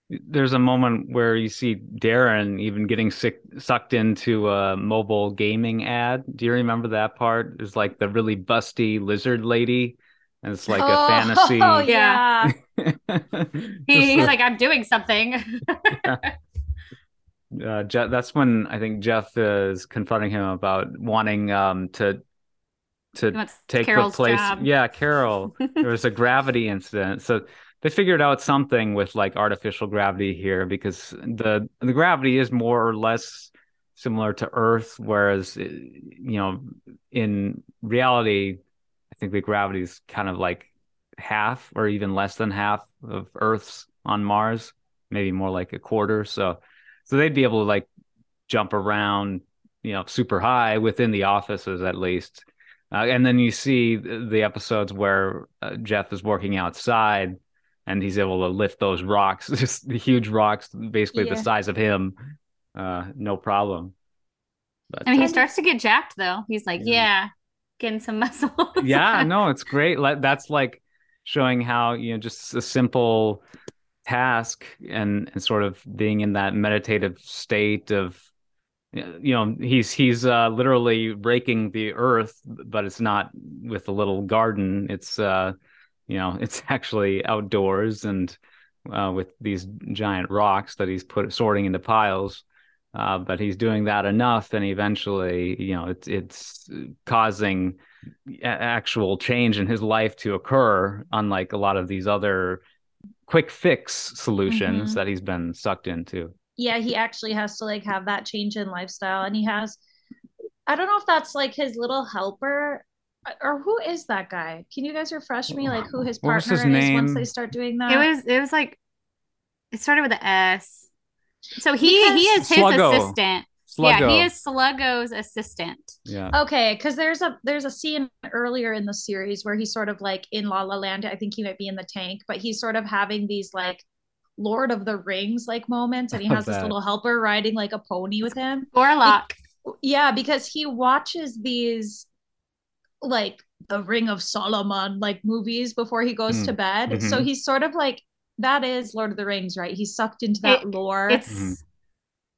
there's a moment where you see Darren even getting sick, sucked into a mobile gaming ad. Do you remember that part? It's like the really busty lizard lady. And it's like oh, a fantasy. Oh, yeah. he, he's like, I'm doing something. uh, Jeff, that's when I think Jeff is confronting him about wanting um, to to take Carol's the place. Job. Yeah, Carol. there was a gravity incident. So they figured out something with like artificial gravity here because the the gravity is more or less similar to Earth, whereas eh, you know in reality, I think the gravity is kind of like half or even less than half of Earth's on Mars. maybe more like a quarter. So, so they'd be able to like jump around, you know, super high within the offices at least. Uh, and then you see the episodes where uh, Jeff is working outside and he's able to lift those rocks, just the huge rocks, basically yeah. the size of him, uh, no problem. But, I mean, he uh, starts to get jacked though. He's like, yeah, yeah getting some muscle. yeah, no, it's great. That's like showing how you know just a simple task and and sort of being in that meditative state of you know he's he's uh, literally raking the earth but it's not with a little garden. It's uh you know it's actually outdoors and uh, with these giant rocks that he's put sorting into piles. Uh, but he's doing that enough and eventually you know it's it's causing actual change in his life to occur unlike a lot of these other quick fix solutions mm-hmm. that he's been sucked into yeah he actually has to like have that change in lifestyle and he has i don't know if that's like his little helper or who is that guy can you guys refresh me like who his partner his is name? once they start doing that it was it was like it started with an s so he because he is his Sluggo. assistant Sluggo. Yeah, he is Sluggo's assistant. Yeah. Okay, because there's a there's a scene earlier in the series where he's sort of like in La La Land. I think he might be in the tank, but he's sort of having these like Lord of the Rings like moments, and he has this little helper riding like a pony with him. Warlock. yeah, because he watches these like the Ring of Solomon like movies before he goes mm. to bed. Mm-hmm. So he's sort of like that is Lord of the Rings, right? He's sucked into that it, lore. It's mm-hmm.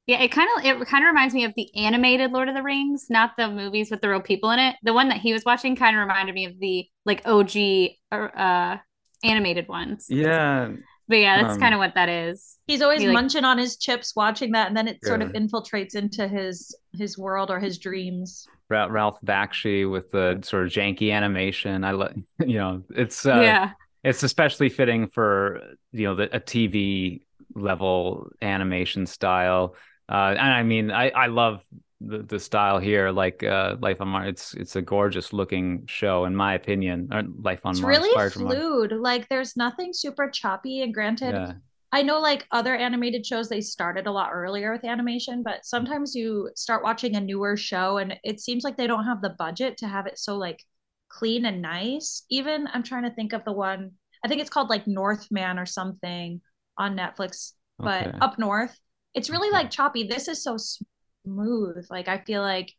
Yeah, it kind of it kind of reminds me of the animated Lord of the Rings, not the movies with the real people in it. The one that he was watching kind of reminded me of the like OG uh animated ones. Yeah. But yeah, that's um, kind of what that is. He's always he, munching like, on his chips watching that and then it yeah. sort of infiltrates into his his world or his dreams. Ralph Bakshi with the sort of janky animation. I let you know, it's uh, yeah. It's especially fitting for you know the, a TV level animation style uh, and I mean, I I love the, the style here, like uh, Life on Mars. It's it's a gorgeous looking show, in my opinion. Or Life on Mars. it's Mars. really fluid. Like there's nothing super choppy. And granted, yeah. I know like other animated shows, they started a lot earlier with animation, but sometimes you start watching a newer show, and it seems like they don't have the budget to have it so like clean and nice. Even I'm trying to think of the one. I think it's called like Northman or something on Netflix, but okay. up north it's really like choppy. This is so smooth. Like I feel like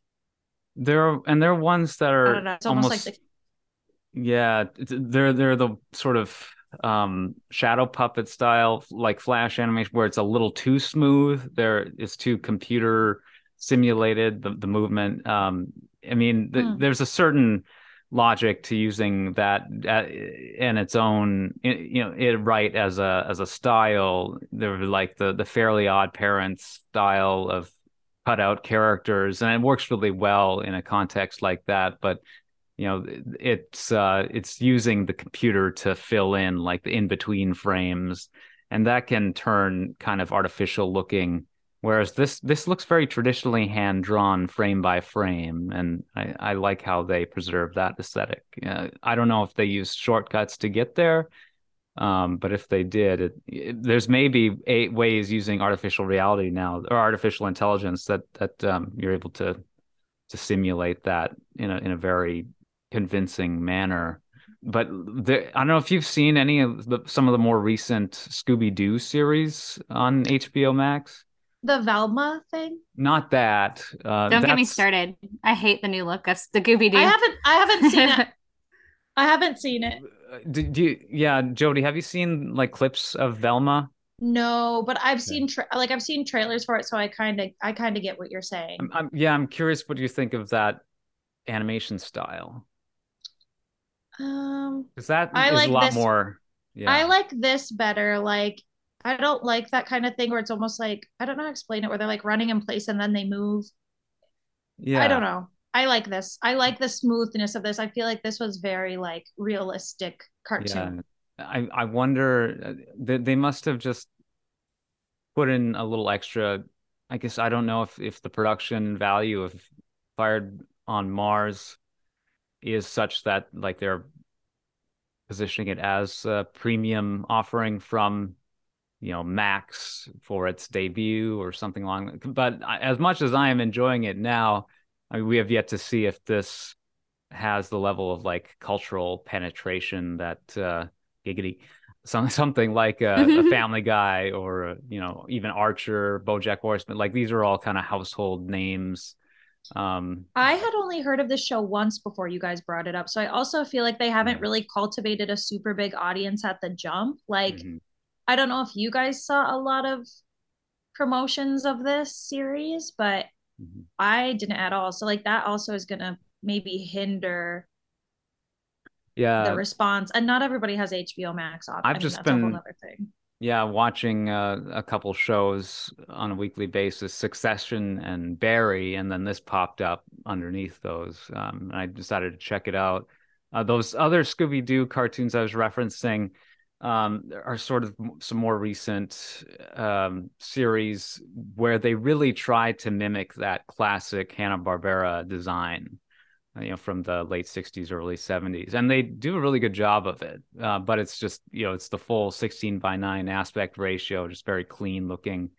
there are and there are ones that are almost, almost like the yeah they're they're the sort of um shadow puppet style like flash animation where it's a little too smooth there is too computer simulated the, the movement um i mean the, hmm. there's a certain logic to using that in its own you know it right as a as a style. There were like the the fairly odd parents style of cut out characters and it works really well in a context like that but you know it's uh it's using the computer to fill in like the in between frames and that can turn kind of artificial looking Whereas this this looks very traditionally hand drawn frame by frame, and I, I like how they preserve that aesthetic. Uh, I don't know if they use shortcuts to get there, um, but if they did, it, it, there's maybe eight ways using artificial reality now or artificial intelligence that that um, you're able to to simulate that in a in a very convincing manner. But there, I don't know if you've seen any of the, some of the more recent Scooby Doo series on HBO Max the Velma thing? Not that. Uh, Don't get me started. I hate the new look of the Gooby Doo. I haven't. I haven't seen it. I haven't seen it. Do, do you, yeah, Jodi, have you seen like clips of Velma? No, but I've seen tra- like I've seen trailers for it, so I kind of I kind of get what you're saying. I'm, I'm, yeah, I'm curious what do you think of that animation style. Um, because that I is like a lot this, more. Yeah. I like this better. Like I don't like that kind of thing where it's almost like I don't know how to explain it where they're like running in place and then they move. Yeah. I don't know. I like this. I like the smoothness of this. I feel like this was very like realistic cartoon. Yeah. I I wonder uh, they they must have just put in a little extra I guess I don't know if if the production value of Fired on Mars is such that like they're positioning it as a premium offering from you know Max for its debut or something along. But as much as I am enjoying it now, I mean, we have yet to see if this has the level of like cultural penetration that uh, giggity some, something like a, a, Family Guy or you know even Archer, BoJack Horseman. Like these are all kind of household names. Um, I had only heard of this show once before you guys brought it up, so I also feel like they haven't yeah. really cultivated a super big audience at the jump. Like mm-hmm. I don't know if you guys saw a lot of promotions of this series, but mm-hmm. I didn't at all. So like that also is gonna maybe hinder yeah the response. And not everybody has HBO Max on. I've I just been another thing. Yeah, watching uh, a couple shows on a weekly basis, Succession and Barry, and then this popped up underneath those. Um, and I decided to check it out. Uh, those other Scooby Doo cartoons I was referencing, um, are sort of some more recent um, series where they really try to mimic that classic Hanna Barbera design, uh, you know, from the late '60s, early '70s, and they do a really good job of it. Uh, but it's just you know, it's the full 16 by 9 aspect ratio, just very clean looking.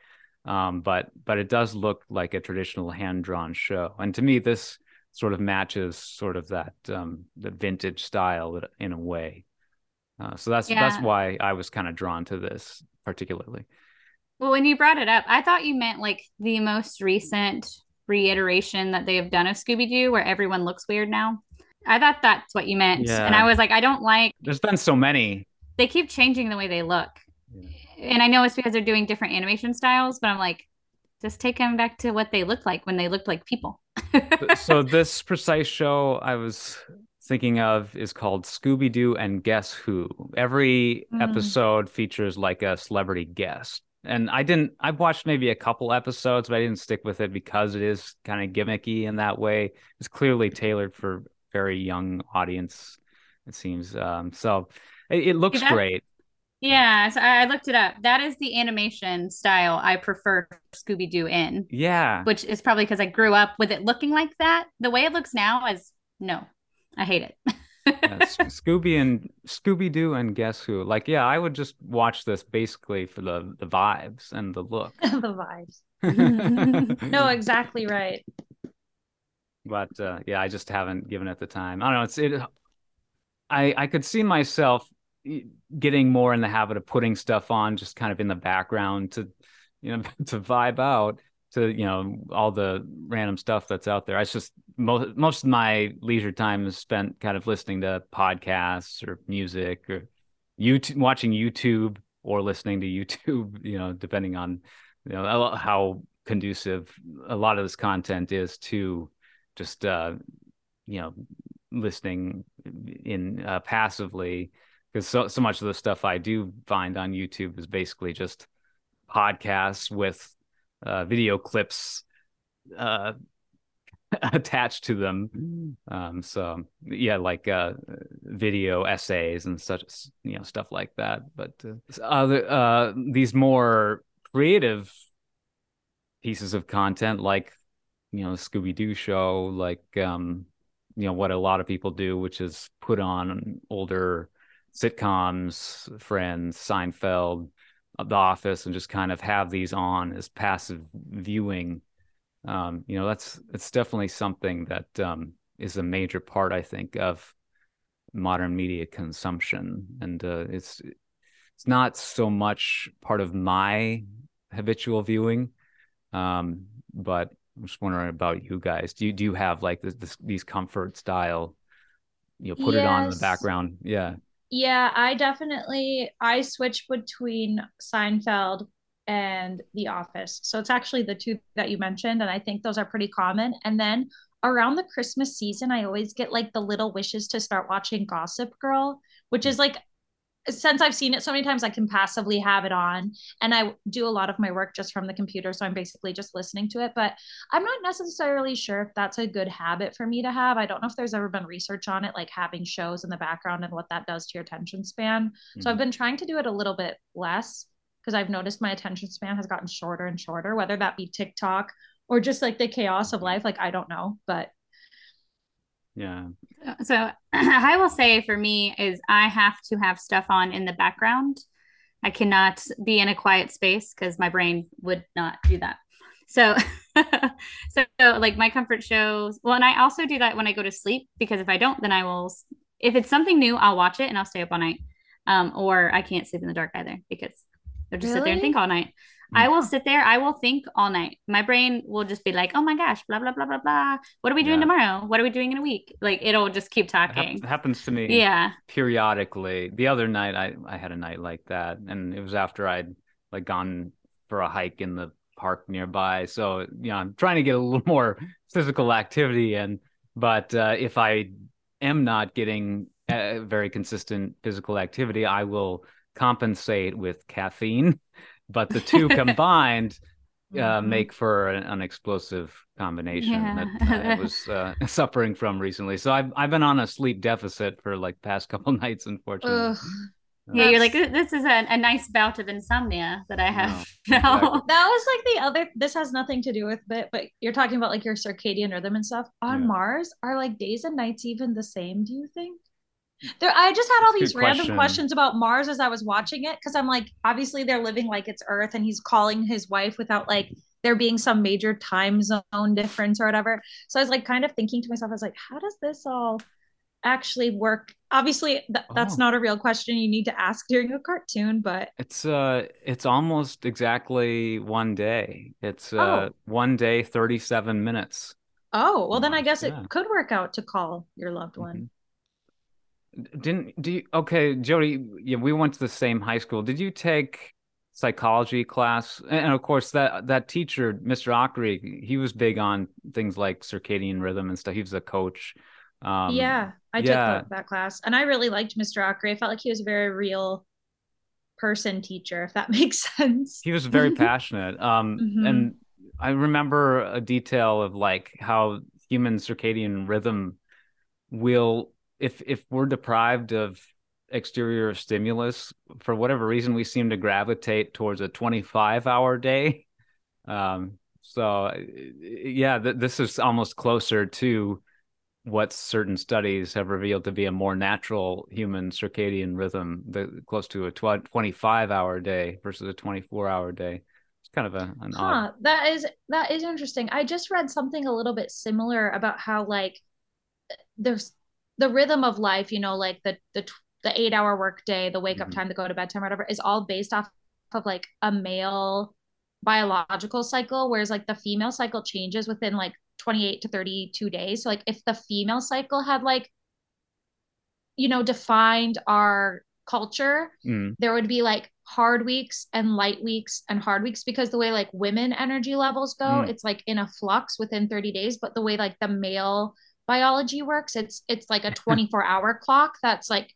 Um, but but it does look like a traditional hand drawn show, and to me, this sort of matches sort of that um, the vintage style in a way. Uh, so that's yeah. that's why I was kind of drawn to this particularly. Well, when you brought it up, I thought you meant like the most recent reiteration that they have done of Scooby Doo, where everyone looks weird now. I thought that's what you meant, yeah. and I was like, I don't like. There's been so many. They keep changing the way they look, yeah. and I know it's because they're doing different animation styles, but I'm like, just take them back to what they looked like when they looked like people. so this precise show, I was thinking of is called Scooby Doo and Guess Who. Every mm. episode features like a celebrity guest. And I didn't, I've watched maybe a couple episodes, but I didn't stick with it because it is kind of gimmicky in that way. It's clearly tailored for very young audience, it seems. Um, so it, it looks great. Yeah, so I looked it up. That is the animation style I prefer Scooby Doo in. Yeah. Which is probably because I grew up with it looking like that. The way it looks now is no. I hate it. yeah, Scooby and Scooby Doo and Guess Who. Like, yeah, I would just watch this basically for the the vibes and the look. the vibes. no, exactly right. But uh, yeah, I just haven't given it the time. I don't know. It's it. I I could see myself getting more in the habit of putting stuff on just kind of in the background to you know to vibe out to you know all the random stuff that's out there. I just most most of my leisure time is spent kind of listening to podcasts or music or YouTube, watching YouTube or listening to YouTube. You know, depending on you know how conducive a lot of this content is to just uh, you know listening in uh, passively because so so much of the stuff I do find on YouTube is basically just podcasts with uh, video clips uh, attached to them. Um, so yeah, like uh, video essays and such, you know, stuff like that. But uh, other uh, these more creative pieces of content, like you know, Scooby Doo show, like um, you know what a lot of people do, which is put on older sitcoms, Friends, Seinfeld, The Office, and just kind of have these on as passive viewing um, you know that's it's definitely something that um, is a major part i think of modern media consumption. And uh, it's it's not so much part of my habitual viewing um, but i'm just wondering about you guys. Do you do you have like this, this these comfort style you know put yes. it on in the background? Yeah yeah i definitely i switch between seinfeld and The Office. So it's actually the two that you mentioned. And I think those are pretty common. And then around the Christmas season, I always get like the little wishes to start watching Gossip Girl, which is like, since I've seen it so many times, I can passively have it on. And I do a lot of my work just from the computer. So I'm basically just listening to it. But I'm not necessarily sure if that's a good habit for me to have. I don't know if there's ever been research on it, like having shows in the background and what that does to your attention span. Mm-hmm. So I've been trying to do it a little bit less because I've noticed my attention span has gotten shorter and shorter, whether that be TikTok or just like the chaos of life. Like, I don't know, but yeah. So I will say for me is I have to have stuff on in the background I cannot be in a quiet space because my brain would not do that. So, so, so like my comfort shows. Well, and I also do that when I go to sleep because if I don't, then I will. If it's something new, I'll watch it and I'll stay up all night. Um, or I can't sleep in the dark either because I'll just really? sit there and think all night. I will sit there. I will think all night. My brain will just be like, "Oh my gosh, blah blah blah blah blah. What are we doing yeah. tomorrow? What are we doing in a week?" Like it'll just keep talking. It happens to me. Yeah. Periodically. The other night, I I had a night like that, and it was after I'd like gone for a hike in the park nearby. So you know, I'm trying to get a little more physical activity, and but uh, if I am not getting a very consistent physical activity, I will compensate with caffeine but the two combined uh, mm-hmm. make for an, an explosive combination yeah. that I was uh, suffering from recently. So I've I've been on a sleep deficit for like past couple nights, unfortunately. Yeah, you're like this is a, a nice bout of insomnia that I have no, now. Exactly. That was like the other. This has nothing to do with it, but you're talking about like your circadian rhythm and stuff on yeah. Mars. Are like days and nights even the same? Do you think? There, I just had all these random question. questions about Mars as I was watching it because I'm like, obviously they're living like it's Earth, and he's calling his wife without like there being some major time zone difference or whatever. So I was like, kind of thinking to myself, I was like, how does this all actually work? Obviously, th- that's oh. not a real question you need to ask during a cartoon, but it's uh, it's almost exactly one day. It's uh, oh. one day, thirty seven minutes. Oh well, then I guess yeah. it could work out to call your loved one. Didn't do you okay, Jodi? Yeah, we went to the same high school. Did you take psychology class? And of course, that that teacher, Mr. Ockery, he was big on things like circadian rhythm and stuff. He was a coach. Um, yeah, I yeah. took that class, and I really liked Mr. Ockery. I felt like he was a very real person teacher, if that makes sense. He was very passionate. Um, mm-hmm. and I remember a detail of like how human circadian rhythm will if if we're deprived of exterior stimulus for whatever reason we seem to gravitate towards a 25 hour day. Um, so yeah th- this is almost closer to what certain studies have revealed to be a more natural human circadian rhythm the, close to a tw- 25 hour day versus a 24 hour day. It's kind of a an huh, odd... that is that is interesting. I just read something a little bit similar about how like there's the rhythm of life, you know, like the the the eight hour workday, the wake up mm-hmm. time, the go to bed time, whatever, is all based off of like a male biological cycle, whereas like the female cycle changes within like 28 to 32 days. So like if the female cycle had like, you know, defined our culture, mm. there would be like hard weeks and light weeks and hard weeks because the way like women energy levels go, mm. it's like in a flux within 30 days. But the way like the male biology works. It's it's like a 24 hour clock that's like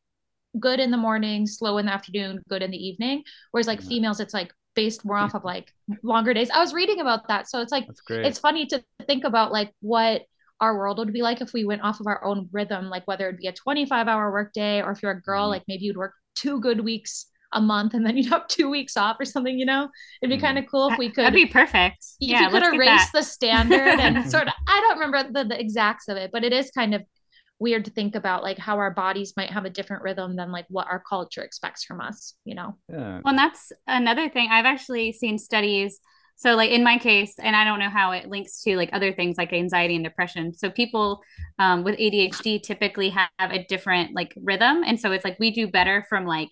good in the morning, slow in the afternoon, good in the evening. Whereas like females, it's like based more off of like longer days. I was reading about that. So it's like it's funny to think about like what our world would be like if we went off of our own rhythm, like whether it'd be a 25 hour workday or if you're a girl, mm-hmm. like maybe you'd work two good weeks a month and then you'd have two weeks off or something, you know? It'd be mm. kind of cool if we could. That'd be perfect. If yeah, you could erase the standard and sort of, I don't remember the, the exacts of it, but it is kind of weird to think about like how our bodies might have a different rhythm than like what our culture expects from us, you know? Yeah. Well, that's another thing. I've actually seen studies. So, like in my case, and I don't know how it links to like other things like anxiety and depression. So, people um, with ADHD typically have a different like rhythm, and so it's like we do better from like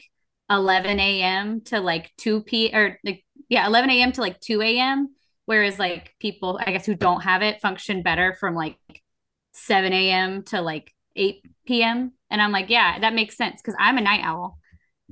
11 a.m. to like 2 p or like yeah 11 a.m. to like 2 a.m. Whereas like people I guess who don't have it function better from like 7 a.m. to like 8 p.m. And I'm like, yeah, that makes sense because I'm a night owl,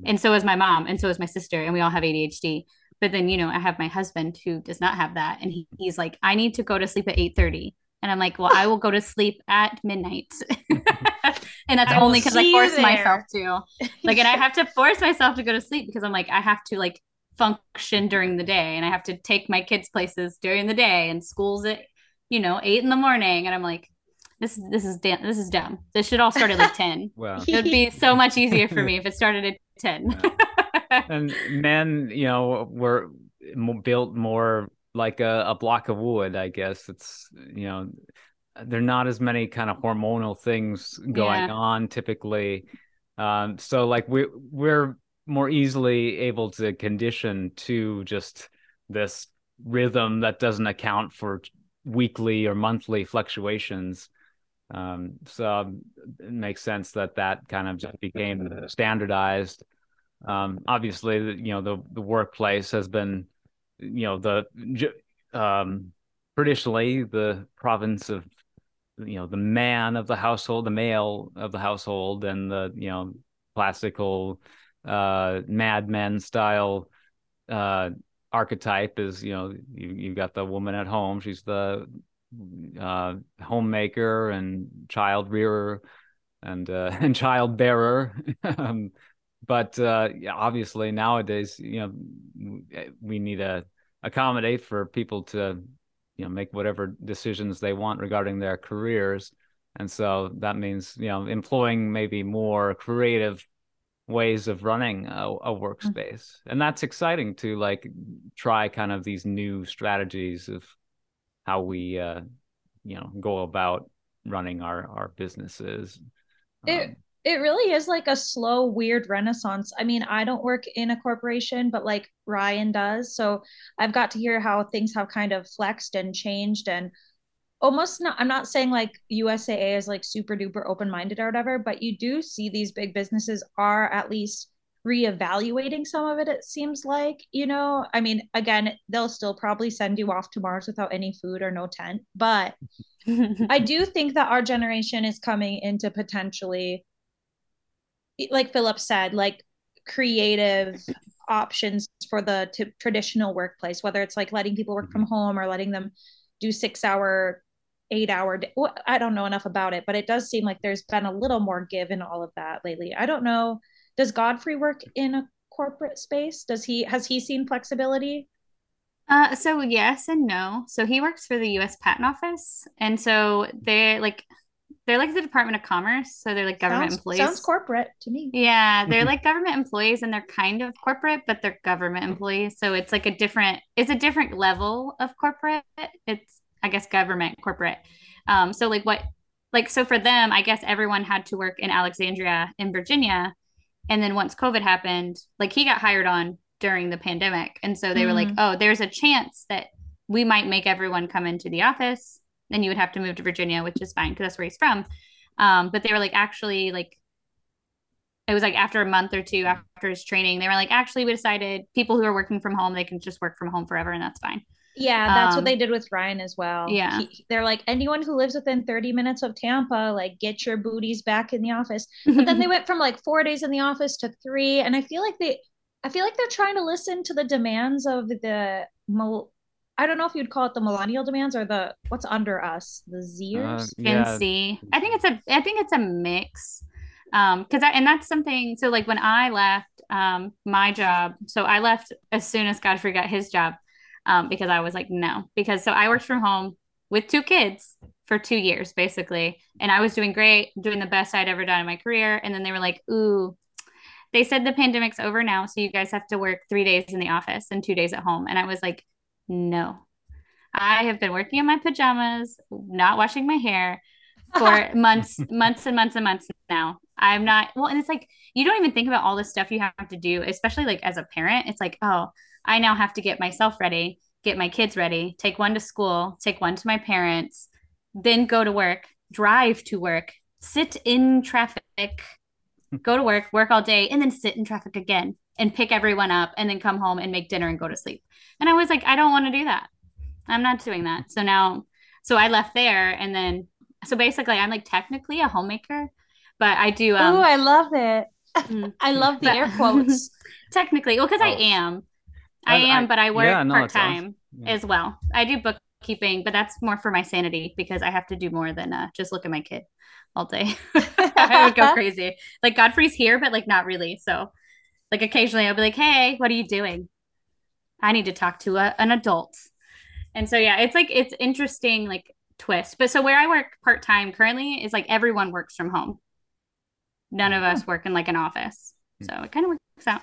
and so is my mom, and so is my sister, and we all have ADHD. But then you know I have my husband who does not have that, and he, he's like, I need to go to sleep at 8:30. And I'm like, well, I will go to sleep at midnight. and that's only because I force myself to. Like, and I have to force myself to go to sleep because I'm like, I have to like function during the day and I have to take my kids places during the day and school's at, you know, eight in the morning. And I'm like, this this is da- this is dumb. This should all start at like 10. Wow. It would be so much easier for me if it started at 10. and men, you know, were built more like a, a block of wood, I guess. It's, you know, there are not as many kind of hormonal things going yeah. on typically. Um, so like we we're more easily able to condition to just this rhythm that doesn't account for weekly or monthly fluctuations. Um, so it makes sense that that kind of just became standardized. Um, obviously, you know, the, the workplace has been, you know, the um, traditionally the province of, you know, the man of the household, the male of the household, and the, you know, classical uh, Mad Men style uh, archetype is you know you you got the woman at home she's the uh, homemaker and child rearer and uh, and child bearer. Um, but uh, obviously nowadays you know we need to accommodate for people to you know make whatever decisions they want regarding their careers and so that means you know employing maybe more creative ways of running a, a mm. workspace mm-hmm. and that's exciting to like try kind of these new strategies of how we uh you know go about running our our businesses it um, it really is like a slow weird renaissance. I mean i don't work in a corporation but like ryan does. So i've got to hear how things have kind of flexed and changed and almost not i'm not saying like usaa is like super duper open-minded or whatever but you do see these big businesses are at least reevaluating some of it it seems like you know? I mean again they'll still probably send you off to mars without any food or no tent but i do think that our generation is coming into potentially like philip said like creative options for the t- traditional workplace whether it's like letting people work from mm-hmm. home or letting them do six hour eight hour day. I don't know enough about it, but it does seem like there's been a little more give in all of that lately. I don't know. Does Godfrey work in a corporate space? Does he has he seen flexibility? Uh, so yes and no. So he works for the U.S. Patent Office, and so they like they're like the Department of Commerce, so they're like government sounds, employees. Sounds corporate to me. Yeah, they're like government employees, and they're kind of corporate, but they're government employees. So it's like a different, it's a different level of corporate. It's I guess government corporate. Um, so like what like so for them, I guess everyone had to work in Alexandria in Virginia. And then once COVID happened, like he got hired on during the pandemic. And so they mm-hmm. were like, mm. oh, there's a chance that we might make everyone come into the office. Then you would have to move to Virginia, which is fine because that's where he's from. Um, but they were like, actually, like, it was like after a month or two after his training, they were like, actually, we decided people who are working from home, they can just work from home forever and that's fine. Yeah, that's um, what they did with Ryan as well. Yeah. He, they're like, anyone who lives within 30 minutes of Tampa, like, get your booties back in the office. But then they went from like four days in the office to three. And I feel like they, I feel like they're trying to listen to the demands of the, I don't know if you'd call it the millennial demands or the, what's under us, the Zers? Uh, yeah. C. I think it's a, I think it's a mix. Um, cause I, and that's something, so like when I left, um, my job, so I left as soon as Godfrey got his job um, because I was like, no, because so I worked from home with two kids for two years basically, and I was doing great, doing the best I'd ever done in my career. And then they were like, ooh, they said the pandemic's over now, so you guys have to work three days in the office and two days at home. And I was like, no, I have been working in my pajamas, not washing my hair for months, months and months and months now. I'm not well, and it's like you don't even think about all the stuff you have to do, especially like as a parent. It's like, oh, I now have to get myself ready, get my kids ready, take one to school, take one to my parents, then go to work, drive to work, sit in traffic, go to work, work all day, and then sit in traffic again and pick everyone up and then come home and make dinner and go to sleep. And I was like, I don't want to do that. I'm not doing that. So now, so I left there and then, so basically, I'm like technically a homemaker, but I do. Um, oh, I love it. Mm. I love the air quotes. technically, well, because oh. I am. I, I am, I, but I work yeah, no, part time yeah. as well. I do bookkeeping, but that's more for my sanity because I have to do more than uh, just look at my kid all day. I would go crazy. Like Godfrey's here, but like not really. So, like occasionally, I'll be like, "Hey, what are you doing? I need to talk to a, an adult." And so, yeah, it's like it's interesting, like twist. But so where I work part time currently is like everyone works from home. None of us work in like an office, hmm. so it kind of works out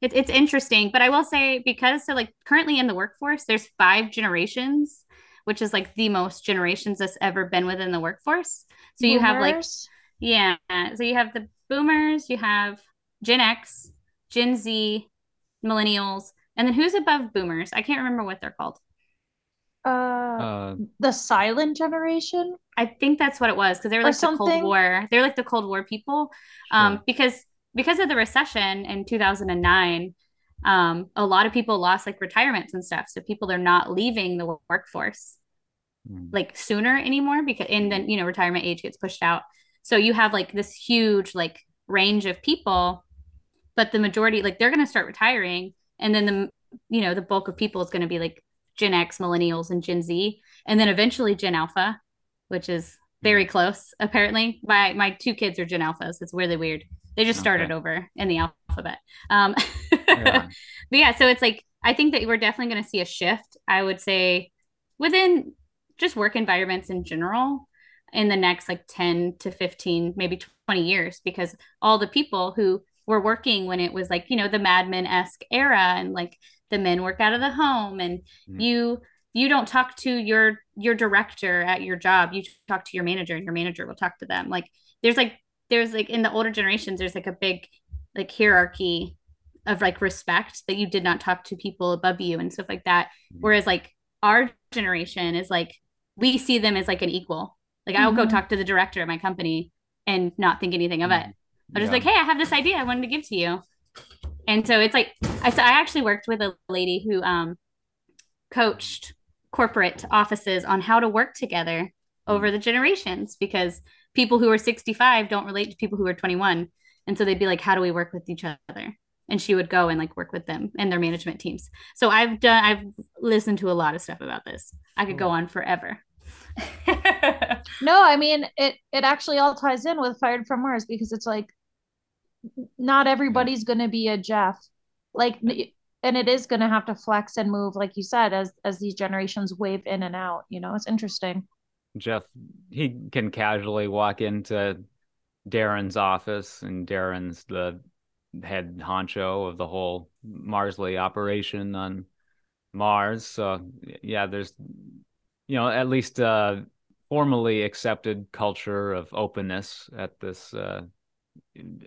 it's it's interesting, but I will say because so like currently in the workforce, there's five generations, which is like the most generations that's ever been within the workforce. So boomers. you have like yeah, so you have the boomers, you have Gen X, Gen Z, millennials, and then who's above boomers? I can't remember what they're called. Uh, Uh, the silent generation. I think that's what it was because they were like the Cold War. They're like the Cold War people. Um, sure. because because of the recession in 2009, um, a lot of people lost like retirements and stuff. So people are not leaving the workforce Mm. like sooner anymore because and then you know retirement age gets pushed out. So you have like this huge like range of people, but the majority like they're going to start retiring, and then the you know the bulk of people is going to be like Gen X, millennials, and Gen Z, and then eventually Gen Alpha, which is very close. Apparently, my my two kids are Gen Alphas. It's really weird. They just started Okay. over in the alphabet. Um, Yeah. but yeah, so it's like I think that we're definitely going to see a shift. I would say within just work environments in general in the next like 10 to 15 maybe 20 years because all the people who were working when it was like you know the Mad Men-esque era and like the men work out of the home and Mm. you you don't talk to your your director at your job you talk to your manager and your manager will talk to them like there's like there's like in the older generations there's like a big like hierarchy of like respect that you did not talk to people above you and stuff like that Mm. whereas like our generation is like we see them as like an equal like i'll go Mhm. talk to the director of my company and not think anything of it Mm. I'm just like, hey, I have this idea I wanted to give to you. And so it's like, I, so I actually worked with a lady who um, coached corporate offices on how to work together over the generations because people who are 65 don't relate to people who are 21. And so they'd be like, how do we work with each other? And she would go and like work with them and their management teams. So I've done, I've listened to a lot of stuff about this. I could go on forever. No, I mean it it actually all ties in with Fired from Mars because it's like not everybody's going to be a Jeff. Like and it is going to have to flex and move like you said as as these generations wave in and out, you know. It's interesting. Jeff, he can casually walk into Darren's office, and Darren's the head honcho of the whole Mars.ly operation on Mars. So yeah, there's you know at least a formally accepted culture of openness at this uh,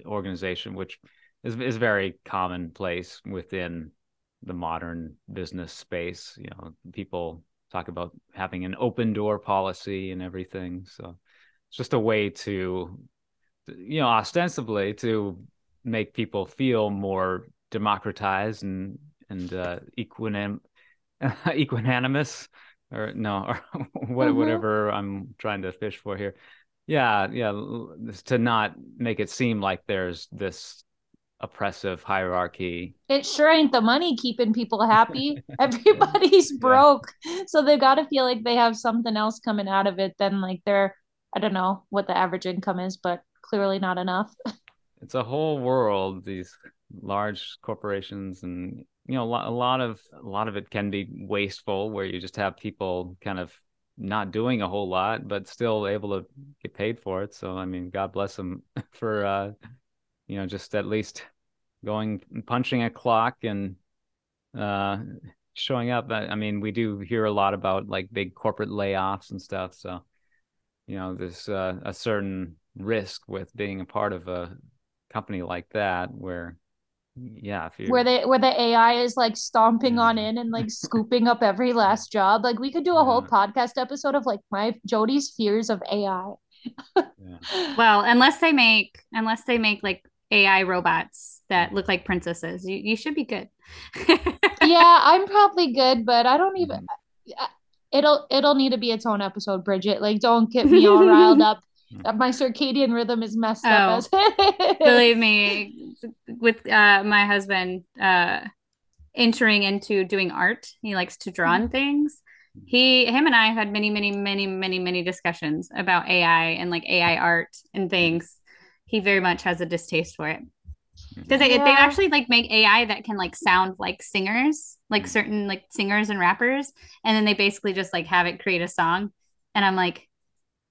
organization, which is is very commonplace within the modern business space. You know, people talk about having an open door policy and everything. So it's just a way to, you know, ostensibly to make people feel more democratized and and uh, equinim equanimous or no or what, Mhm. whatever I'm trying to fish for here. Yeah, yeah, to not make it seem like there's this oppressive hierarchy. It sure ain't the money keeping people happy. Everybody's Yeah. broke. So they've got to feel like they have something else coming out of it than like their I don't know what the average income is, but clearly not enough. It's a whole world, these large corporations and you know a lot, a lot of a lot of it can be wasteful where you just have people kind of not doing a whole lot but still able to get paid for it. So I mean, God bless them for uh you know just at least going punching a clock and uh showing up. I, mean, we do hear a lot about like big corporate layoffs and stuff. So you know, there's uh, a certain risk with being a part of a company like that where yeah, if where they where the AI is like stomping on in and like scooping up every last job. Like we could do a whole podcast episode of like my Jodi's fears of AI. yeah. Well, unless they make unless they make like AI robots that look like princesses, you, you should be good. yeah, I'm probably good, but I don't even Mhm. it'll it'll need to be its own episode, Bridget. Like don't get me all riled up. Mhm. My circadian rhythm is messed Oh. up as Believe me, with uh, my husband uh, entering into doing art, he likes to draw on things. He, him, and I have had many, many, many, many, many discussions about AI and like AI art and things. He very much has a distaste for it because they, they actually like make AI that can like sound like singers, like certain like singers and rappers, and then they basically just like have it create a song. And I'm like,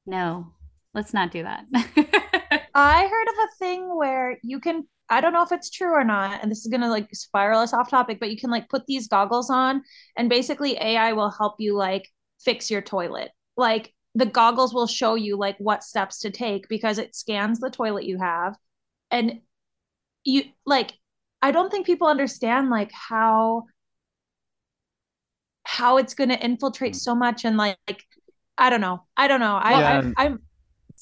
no, let's not do that. I heard of a thing where you can I don't know if it's true or not, and this is gonna like spiral us off topic, but you can like put these goggles on and basically AI will help you like fix your toilet. Like the goggles will show you like what steps to take because it scans the toilet you have and you like I don't think people understand like how how it's going to infiltrate hmm. so much and like, like I don't know. I don't know. I, Yeah. I I'm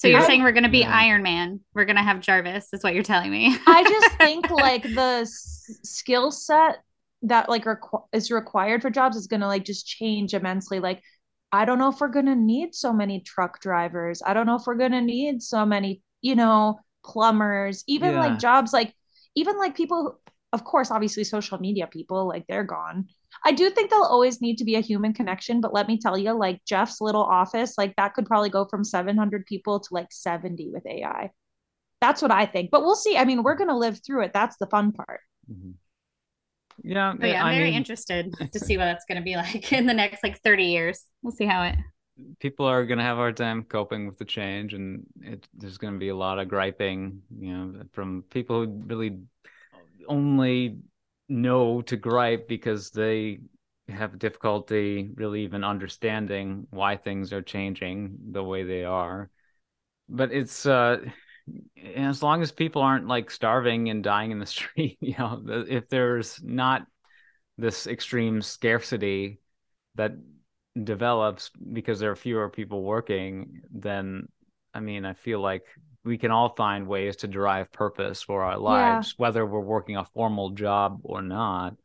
So you're I- saying we're going to be Yeah. Iron Man. We're going to have Jarvis, is what you're telling me. I just think like the s- skill set that like requ- is required for jobs is going to like just change immensely. Like, I don't know if we're going to need so many truck drivers. I don't know if we're going to need so many, you know, plumbers, even Yeah. like jobs like, even like people, who- of course, obviously social media people, like they're gone. I do think there'll always need to be a human connection, but let me tell you, like Jeff's little office, like that could probably go from 700 people to like 70 with AI. That's what I think. But we'll see. I mean, we're going to live through it. That's the fun part. Mhm. Yeah, But yeah, I'm I very mean, interested to see what that's going to be like in the next like 30 years. We'll see how it. people are going to have a hard time coping with the change, and it, there's going to be a lot of griping, you know, from people who really only know to gripe because they have difficulty really even understanding why things are changing the way they are. But it's uh as long as people aren't like starving and dying in the street, you know, if there's not this extreme scarcity that develops because there are fewer people working, then I mean, I feel like we can all find ways to derive purpose for our lives, whether we're working a formal job or not.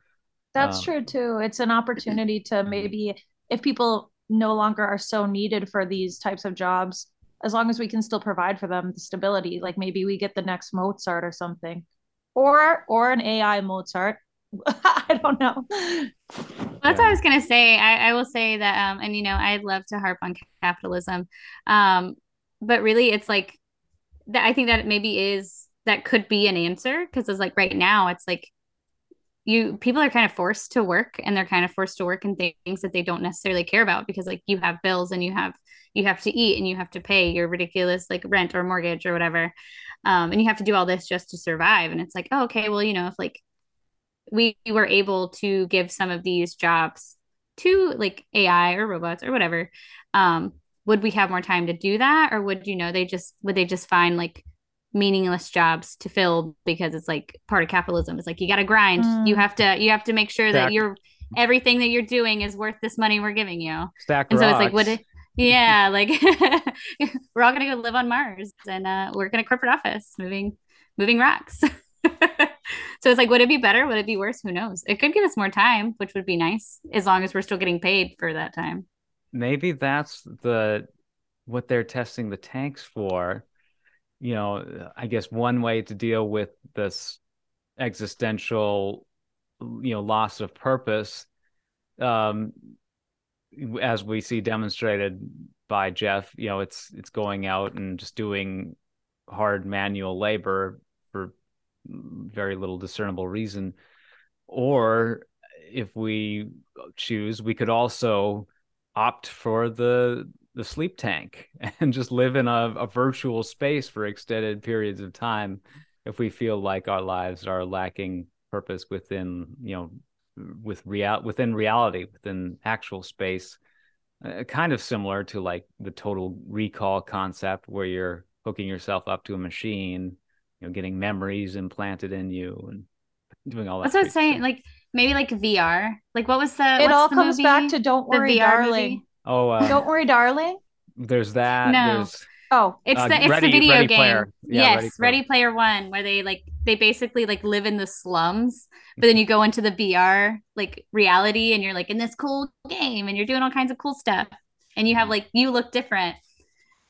That's Um, true too. It's an opportunity to maybe, if people no longer are so needed for these types of jobs, as long as we can still provide for them the stability, like maybe we get the next Mozart or something, or or an AI Mozart. I don't know. That's what I was gonna say. I, I will say that, um, and you know, I'd love to harp on capitalism, um, but really, it's like that. I think that maybe is that could be an answer because it's like right now, it's like you people are kind of forced to work, and they're kind of forced to work in things that they don't necessarily care about because like you have bills and you have you have to eat and you have to pay your ridiculous like rent or mortgage or whatever, um, and you have to do all this just to survive. And it's like, oh, okay, well, you know, if like we were able to give some of these jobs to like AI or robots or whatever, um, would we have more time to do that, or would you know they just would they just find like meaningless jobs to fill because it's like part of capitalism? It's like you got to grind. Mm. You have to you have to make sure that you're everything that you're doing is worth this money we're giving you. Stack And so it's like, would it? Yeah, like we're all gonna go live on Mars and uh, work in a corporate office, moving moving rocks. so it's like, would it be better? Would it be worse? Who knows? It could give us more time, which would be nice, as long as we're still getting paid for that time. Maybe that's the what they're testing the tanks for. You know i guess one way to deal with this existential you know loss of purpose um as we see demonstrated by jeff you know it's it's going out and just doing hard manual labor for very little discernible reason. Or if we choose we could also opt for the the sleep tank and just live in a, a virtual space for extended periods of time if we feel like our lives are lacking purpose within you know with real within reality within actual space uh, kind of similar to like the total recall concept where you're hooking yourself up to a machine you know getting memories implanted in you and doing all that That's what I'm saying. stuff. Like maybe like VR. Like what was the? it all the comes movie? back to don't The worry, VR darling. movie? oh uh, Don't worry, darling. there's that No. there's Oh, It's Uh, the it's Ready- the video Ready game. Player. Yeah, yes, Ready Ready Player. Player One, where they like they basically like live in the slums, but then you go into the VR like reality, and you're like in this cool game, and you're doing all kinds of cool stuff, and you have like you look different,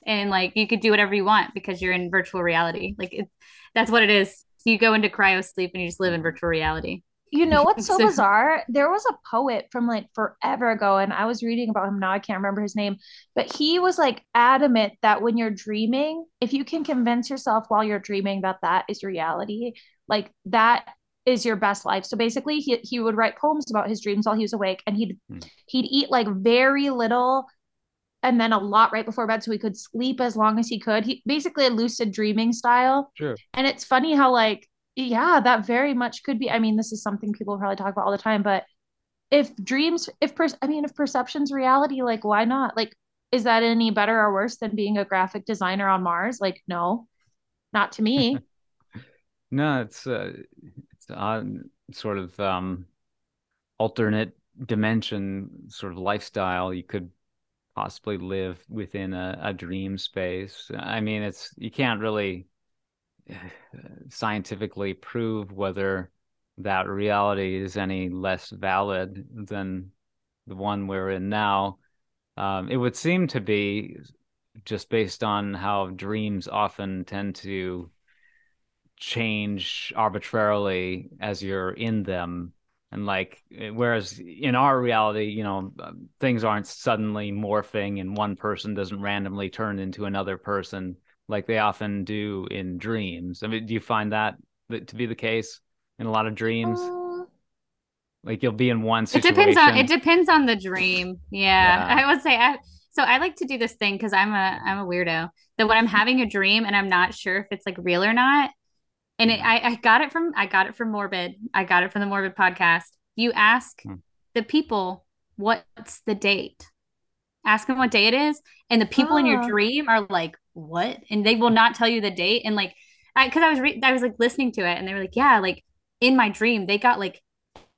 and like you could do whatever you want because you're in virtual reality. Like it, that's what it is. You go into cryo sleep and you just live in virtual reality. You know what's so So- bizarre? There was a poet from like forever ago, and I was reading about him now. I can't remember his name, but he was like adamant that when you're dreaming, if you can convince yourself while you're dreaming that that is reality, like that is your best life. So basically, he he would write poems about his dreams while he was awake, and he'd Hmm. he'd eat like very little and then a lot right before bed so he could sleep as long as he could. He basically a lucid dreaming style. sure And it's funny how like yeah, that very much could be. I mean, this is something people probably talk about all the time, but if dreams, if per, I mean, if perception's reality, like why not? Like, is that any better or worse than being a graphic designer on Mars? Like, no, not to me. No, it's uh, it's uh, sort of um, alternate dimension sort of lifestyle you could possibly live within a, a dream space. I mean, it's you can't really scientifically prove whether that reality is any less valid than the one we're in now. Um, it would seem to be just based on how dreams often tend to change arbitrarily as you're in them and like whereas in our reality you know things aren't suddenly morphing and one person doesn't randomly turn into another person like they often do in dreams i mean do you find that to be the case in a lot of dreams uh, like you'll be in one situation. it depends on it depends on the dream yeah, yeah. i would say I, so I like to do this thing because I'm a I'm a weirdo. That when I'm having a dream and I'm not sure if it's like real or not, and it, I I got it from I got it from Morbid. I got it from the Morbid podcast. You ask hmm. the people what's the date. Ask them what day it is, and the people oh. in your oh. dream are like, "What?" And they will not tell you the date. And like, because I, I was re- I was like listening to it, and they were like, "Yeah, like in my dream, they got like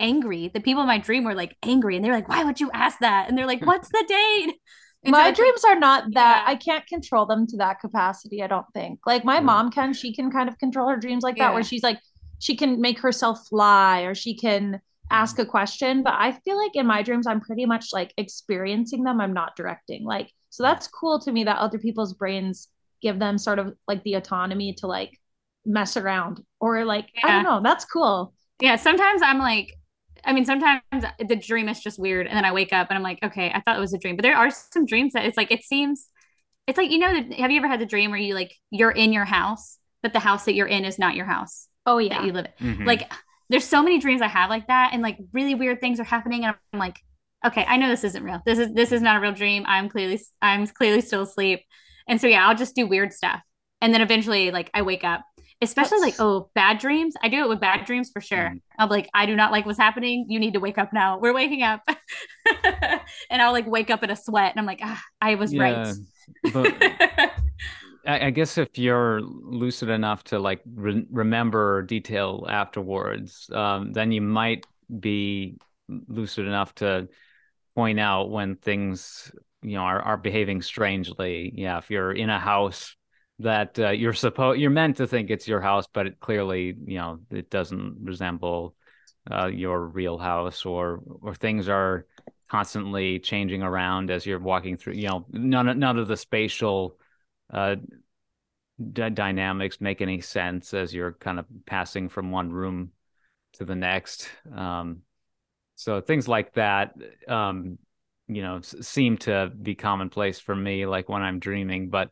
angry. The people in my dream were like angry, and they're like, "Why would you ask that?" And they're like, hmm. "What's the date?" my dreams are not that yeah. I can't control them to that capacity. I don't think. Like my hmm. mom can, she can kind of control her dreams like yeah. that, where she's like, she can make herself fly or she can ask a question. But I feel like in my dreams, I'm pretty much like experiencing them. I'm not directing. Like, so that's cool to me that other people's brains give them sort of like the autonomy to like mess around or like, yeah. I don't know. That's cool. Yeah. Sometimes I'm like, I mean, sometimes the dream is just weird, and then I wake up and I'm like, okay, I thought it was a dream. But there are some dreams that it's like it seems, it's like you know, have you ever had the dream where you like you're in your house, but the house that you're in is not your house? Oh yeah, that you live in. Mm-hmm. Like, there's so many dreams I have like that, and like really weird things are happening, and I'm like, okay, I know this isn't real. This is this is not a real dream. I'm clearly I'm clearly still asleep, and so yeah, I'll just do weird stuff, and then eventually like I wake up especially That's... like oh bad dreams. I do it with bad dreams for sure. Mm. i'm like i do not like what's happening. You need to wake up now. We're waking up. And i'll like wake up in a sweat and i'm like ah, i was yeah, right but I, guess if you're lucid enough to like re- remember detail afterwards um, then you might be lucid enough to point out when things you know are, are behaving strangely yeah if you're in a house that uh, you're supposed you're meant to think it's your house, but it clearly you know it doesn't resemble uh, your real house, or or things are constantly changing around as you're walking through. You know, none none of the spatial uh, d- dynamics make any sense as you're kind of passing from one room to the next. Um, so things like that, um, you know, seem to be commonplace for me, like when I'm dreaming, but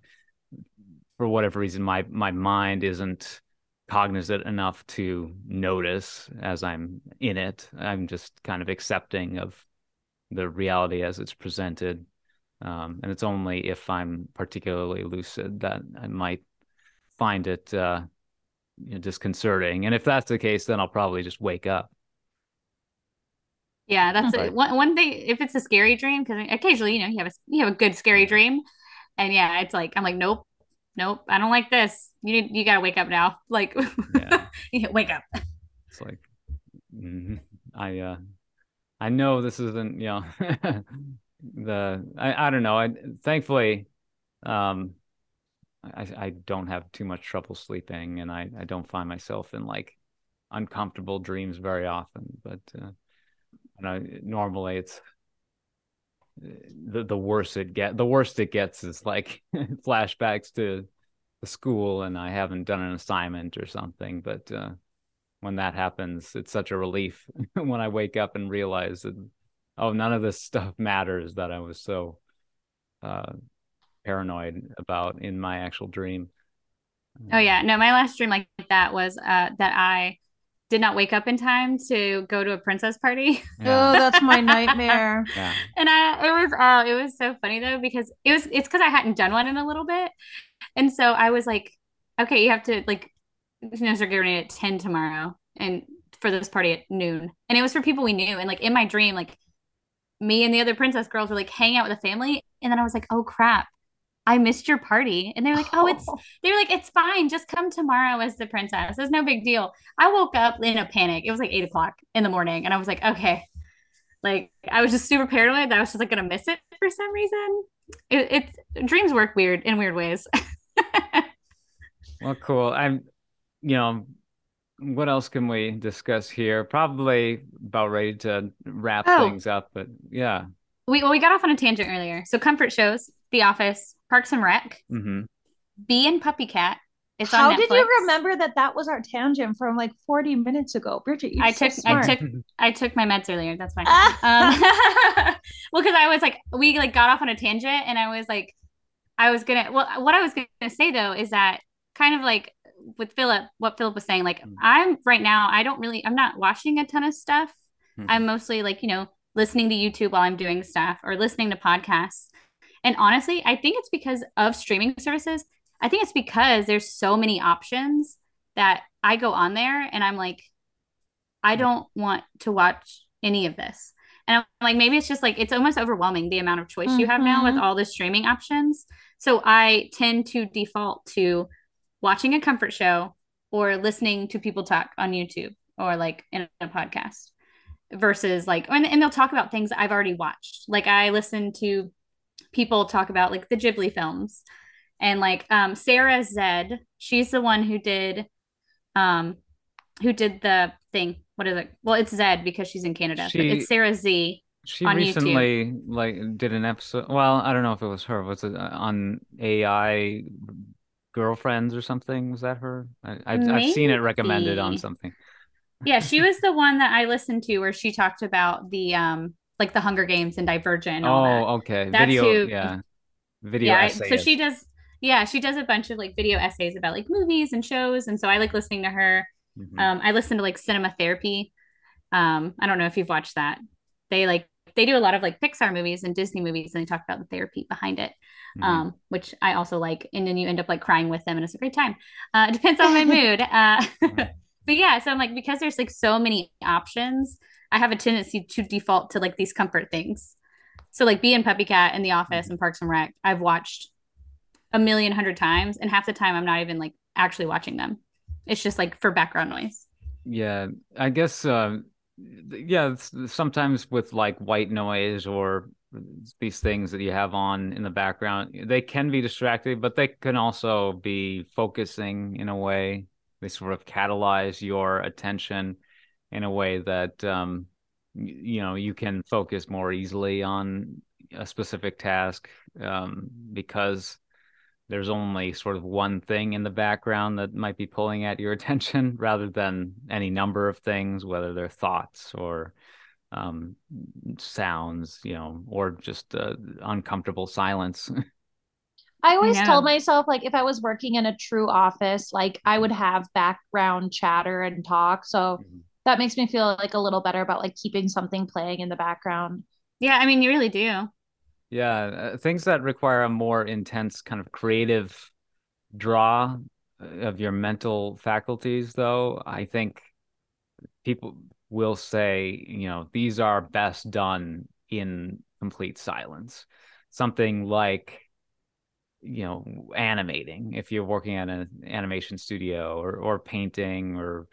for whatever reason my my mind isn't cognizant enough to notice as I'm in it. I'm just kind of accepting of the reality as it's presented. Um, and it's only if I'm particularly lucid that I might find it uh, you know, disconcerting. And if that's the case, then I'll probably just wake up. Yeah, that's but, one one thing. If it's a scary dream, because occasionally, you know, you have a you have a good scary dream, and yeah, it's like I'm like, nope, nope, I don't like this. You need, you gotta wake up now. Like, yeah. wake up. It's like, mm-hmm. I, uh, I know this isn't, you know, the, I, I don't know. I, thankfully, um, I, I don't have too much trouble sleeping and I, I don't find myself in like uncomfortable dreams very often, but, uh, you know, normally it's the the worse it get the worst it gets is like flashbacks to the school and I haven't done an assignment or something. But uh, when that happens, it's such a relief when I wake up and realize that oh, none of this stuff matters that I was so uh, paranoid about in my actual dream. Oh yeah, no, my last dream like that was uh, that I did not wake up in time to go to a princess party. Yeah. oh, that's my nightmare. yeah. And I, it was, uh, it was so funny though because it was, it's because I hadn't done one in a little bit, and so I was like, okay, you have to like, you know, start getting at ten tomorrow, and for this party at noon, and it was for people we knew, and like in my dream, like me and the other princess girls were like hanging out with the family, and then I was like, oh crap, I missed your party. And they were like, oh, it's, they were like, it's fine. Just come tomorrow as the princess. It's no big deal. I woke up in a panic. It was like eight o'clock in the morning. And I was like, okay. Like, I was just super paranoid that I was just like going to miss it for some reason. It, it's dreams work weird in weird ways. well, cool. I'm, you know, what else can we discuss here? Probably about ready to wrap oh. things up, but yeah. We well, we got off on a tangent earlier. So comfort shows, The Office, Parks and Rec, mm-hmm. Bee and Puppy Cat. It's How did you remember that that was our tangent from like 40 minutes ago, Bridget? I took so I took I took my meds earlier. That's fine. um, well, because I was like, we like got off on a tangent, and I was like, I was gonna. Well, what I was gonna say though is that kind of like with Philip, what Philip was saying, like mm-hmm. I'm right now, I don't really, I'm not watching a ton of stuff. Mm-hmm. I'm mostly like, you know, listening to YouTube while I'm doing stuff or listening to podcasts. And honestly, I think it's because of streaming services. I think it's because there's so many options that I go on there and I'm like, I hmm. don't want to watch any of this. And I'm like, maybe it's just like, it's almost overwhelming the amount of choice mm-hmm. you have now with mm-hmm. all the streaming options. So I tend to default to watching a comfort show or listening to people talk on YouTube or like in a podcast versus like and, and they'll talk about things I've already watched. Like I listen to people talk about like the Ghibli films and like um Sarah Zed, she's the one who did um who did the thing. What is it? Well, it's Zed because she's in Canada. She, it's Sarah Z. She recently YouTube. like did an episode. Well, I don't know if it was her. Was it uh, on AI girlfriends or something? Was that her? I, have seen it recommended on something. yeah, she was the one that I listened to where she talked about the um like the Hunger Games and Divergent. And oh, okay. That's video, who, yeah, video. Yeah, so she does. Yeah, she does a bunch of like video essays about like movies and shows, and so I like listening to her. Mm-hmm. Um, I listen to like Cinema Therapy. Um, I don't know if you've watched that. They like they do a lot of like Pixar movies and Disney movies, and they talk about the therapy behind it, mm-hmm. um, which I also like. And then you end up like crying with them, and it's a great time. Uh, it depends on my mood. Uh, but yeah, so I'm like because there's like so many options, I have a tendency to default to like these comfort things. So like Bee and Puppy Cat in The Office mm-hmm. and Parks and Rec, I've watched a million hundred times, and half the time I'm not even like actually watching them. It's just like for background noise. Yeah, I guess. Uh yeah sometimes with like white noise or these things that you have on in the background they can be distracting but they can also be focusing in a way. They sort of catalyze your attention in a way that um, you know you can focus more easily on a specific task um, because there's only sort of one thing in the background that might be pulling at your attention rather than any number of things, whether they're thoughts or um, sounds, you know, or just uh, uncomfortable silence. I always told myself, like, if I was working in a true office, like, I would have background chatter and talk. So mm-hmm. that makes me feel like a little better about like keeping something playing in the background. Yeah, I mean, you really do. Yeah, uh, things that require a more intense kind of creative draw uh, of your mental faculties, though, I think people will say, you know, these are best done in complete silence. Something like, you know, animating, if you're working at an animation studio or, or painting or,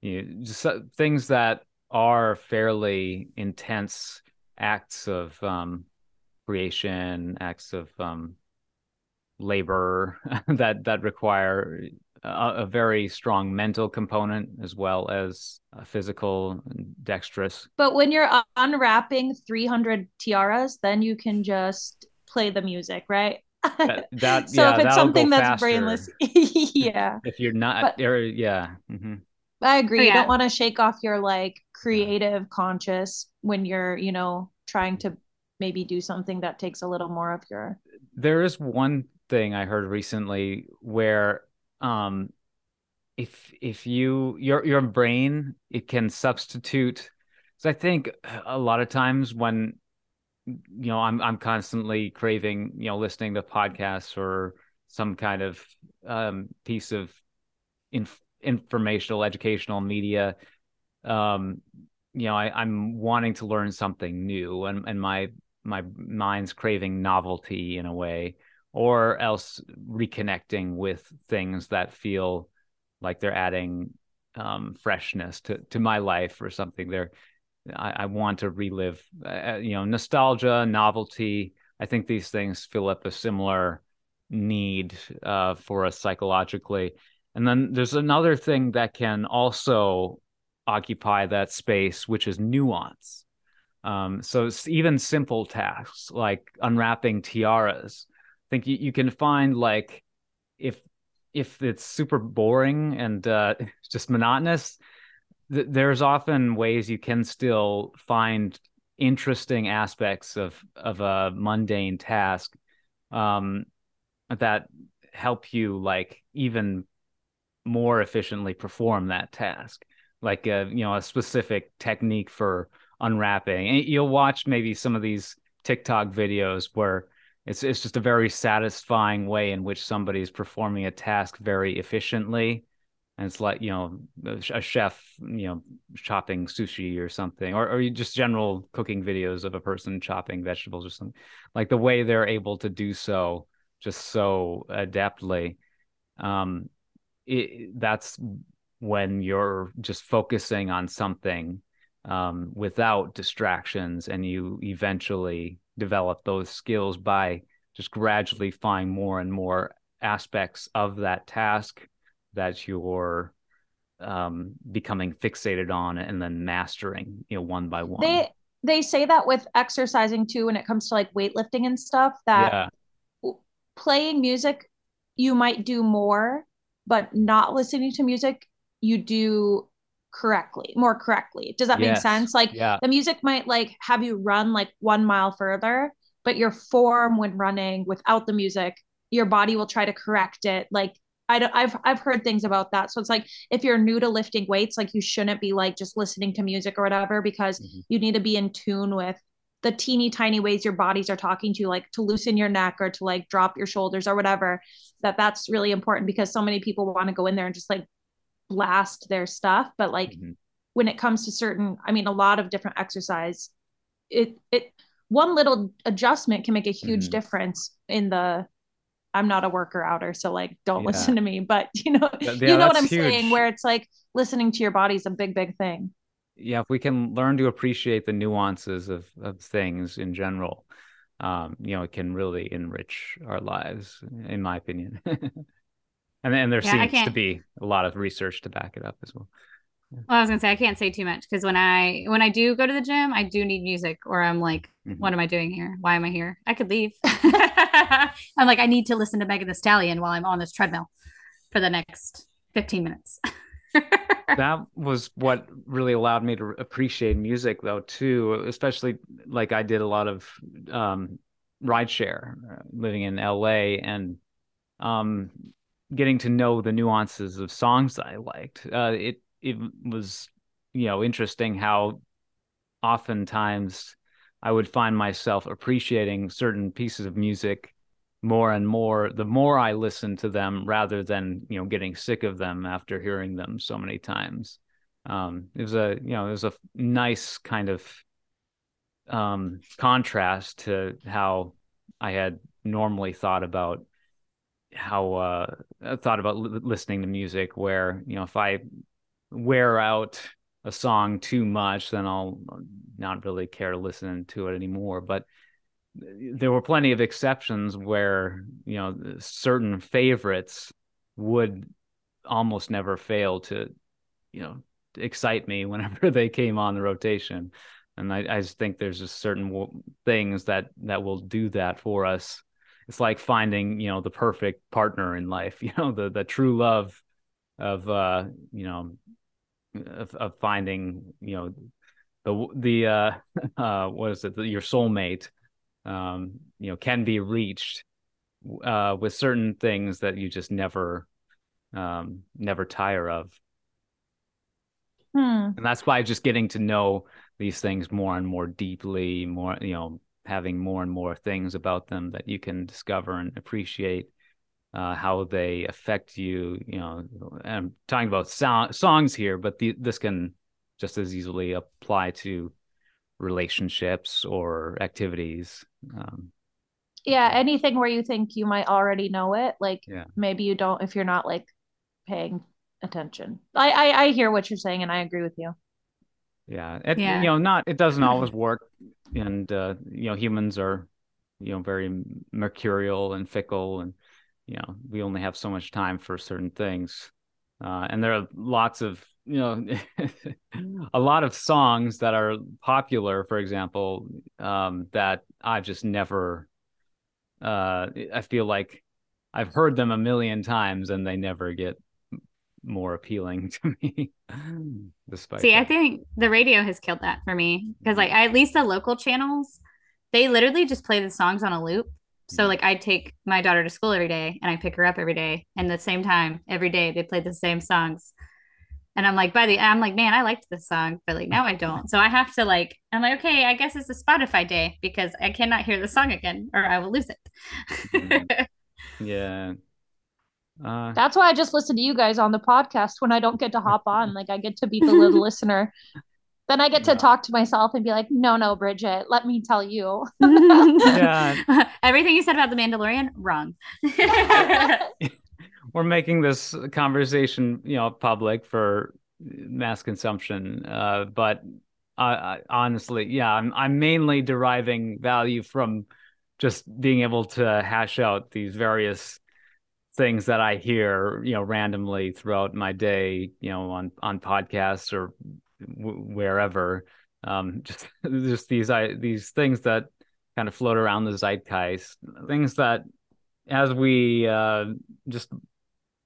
you know, just things that are fairly intense acts of um, creation, acts of um, labor that that require a, a, very strong mental component as well as physical dexterous. But when you're unwrapping 300 tiaras, then you can just play the music, right? That, that so yeah, if it's something that's faster. brainless, yeah. If you're not, but, or, yeah. Mm-hmm. I agree. Oh, yeah. You don't want to shake off your like creative conscious when you're, you know, trying to maybe do something that takes a little more of your there is one thing i heard recently where um if if you your your brain it can substitute so i think a lot of times when you know i'm i'm constantly craving you know listening to podcasts or some kind of um piece of inf- informational educational media um you know I, i'm wanting to learn something new and and my my mind's craving novelty in a way or else reconnecting with things that feel like they're adding um, freshness to to my life or something. They're I, I want to relive, uh, you know, nostalgia, novelty. I think these things fill up a similar need uh, for us psychologically. And then there's another thing that can also occupy that space, which is nuance. Um, so even simple tasks like unwrapping tiaras, I think you, you can find like if if it's super boring and uh, just monotonous, th- there's often ways you can still find interesting aspects of of a mundane task um, that help you like even more efficiently perform that task. Like a you know a specific technique for unwrapping. And you'll watch maybe some of these tiktok videos where it's it's just a very satisfying way in which somebody's performing a task very efficiently. And it's like you know a chef you know chopping sushi or something or or just general cooking videos of a person chopping vegetables or something. Like the way they're able to do so just so adeptly. Um it, that's when you're just focusing on something um, without distractions and you eventually develop those skills by just gradually find more and more aspects of that task that you're um, becoming fixated on and then mastering, you know, one by one. They they say that with exercising too when it comes to like weightlifting and stuff that yeah. playing music you might do more, but not listening to music you do correctly, more correctly. Does that yes. make sense? Like yeah. the music might like have you run like one mile further, but your form when running without the music, your body will try to correct it. Like I don't, I've I've heard things about that. So it's like if you're new to lifting weights, like you shouldn't be like just listening to music or whatever because mm-hmm. you need to be in tune with the teeny tiny ways your bodies are talking to you, like to loosen your neck or to like drop your shoulders or whatever. That that's really important because so many people want to go in there and just like blast their stuff, but like mm-hmm. when it comes to certain, I mean, a lot of different exercise, it it one little adjustment can make a huge mm-hmm. difference in the I'm not a worker outer, so like don't yeah. listen to me. But you know, yeah, you know what I'm huge. saying, where it's like listening to your body is a big, big thing. Yeah, if we can learn to appreciate the nuances of of things in general, um, you know, it can really enrich our lives, in my opinion. and then there yeah, seems to be a lot of research to back it up as well. Well, I was gonna say I can't say too much because when I when I do go to the gym, I do need music, or I'm like, mm-hmm. what am I doing here? Why am I here? I could leave. I'm like, I need to listen to Megan Thee Stallion while I'm on this treadmill for the next 15 minutes. that was what really allowed me to appreciate music, though, too. Especially like I did a lot of um, rideshare, uh, living in LA, and um, getting to know the nuances of songs I liked. Uh, it it was you know interesting how oftentimes I would find myself appreciating certain pieces of music more and more the more I listened to them rather than you know getting sick of them after hearing them so many times. Um, it was a you know it was a nice kind of um, contrast to how I had normally thought about how uh, thought about li- listening to music where you know if I wear out a song too much, then I'll not really care to listen to it anymore. But there were plenty of exceptions where you know certain favorites would almost never fail to you know excite me whenever they came on the rotation and I, I just think there's just certain w- things that that will do that for us it's like finding you know the perfect partner in life you know the the true love of uh you know of, of finding you know the the uh, uh what is it the, your soulmate um you know can be reached uh with certain things that you just never um never tire of hmm. and that's why just getting to know these things more and more deeply more you know having more and more things about them that you can discover and appreciate uh, how they affect you. You know, I'm talking about so- songs here, but the, this can just as easily apply to relationships or activities. Um, Yeah, anything where you think you might already know it, like Yeah. maybe you don't if you're not like paying attention. I I, I hear what you're saying and I agree with you. Yeah. It, Yeah. You know, not it doesn't always work, and uh, you know, humans are, you know, very mercurial and fickle, and you know, we only have so much time for certain things, uh, and there are lots of you know, a lot of songs that are popular, for example, um, that I've just never. Uh, I feel like I've heard them a million times, and they never get more appealing to me. Despite See, I think the radio has killed that for me because, like, at least the local channels, they literally just play the songs on a loop. So, like, I take my daughter to school every day and I pick her up every day, and the same time every day they play the same songs. And I'm like, by the I'm like, man, I liked this song, but like now I don't. So I have to like, I'm like, okay, I guess it's a Spotify day because I cannot hear the song again or I will lose it. Yeah. Uh, That's why I just listen to you guys on the podcast when I don't get to hop on. Like I get to be the little listener. Then I get to Yeah. talk to myself and be like, no, no, Bridget, let me tell you. Yeah. Everything you said about the Mandalorian, wrong. we're making this conversation, you know, public for mass consumption. Uh, but I, I, honestly, yeah, I'm I'm mainly deriving value from just being able to hash out these various things that I hear, you know, randomly throughout my day, you know, on on podcasts or w- wherever. Um, just just these I these things that kind of float around the zeitgeist, things that as we uh, just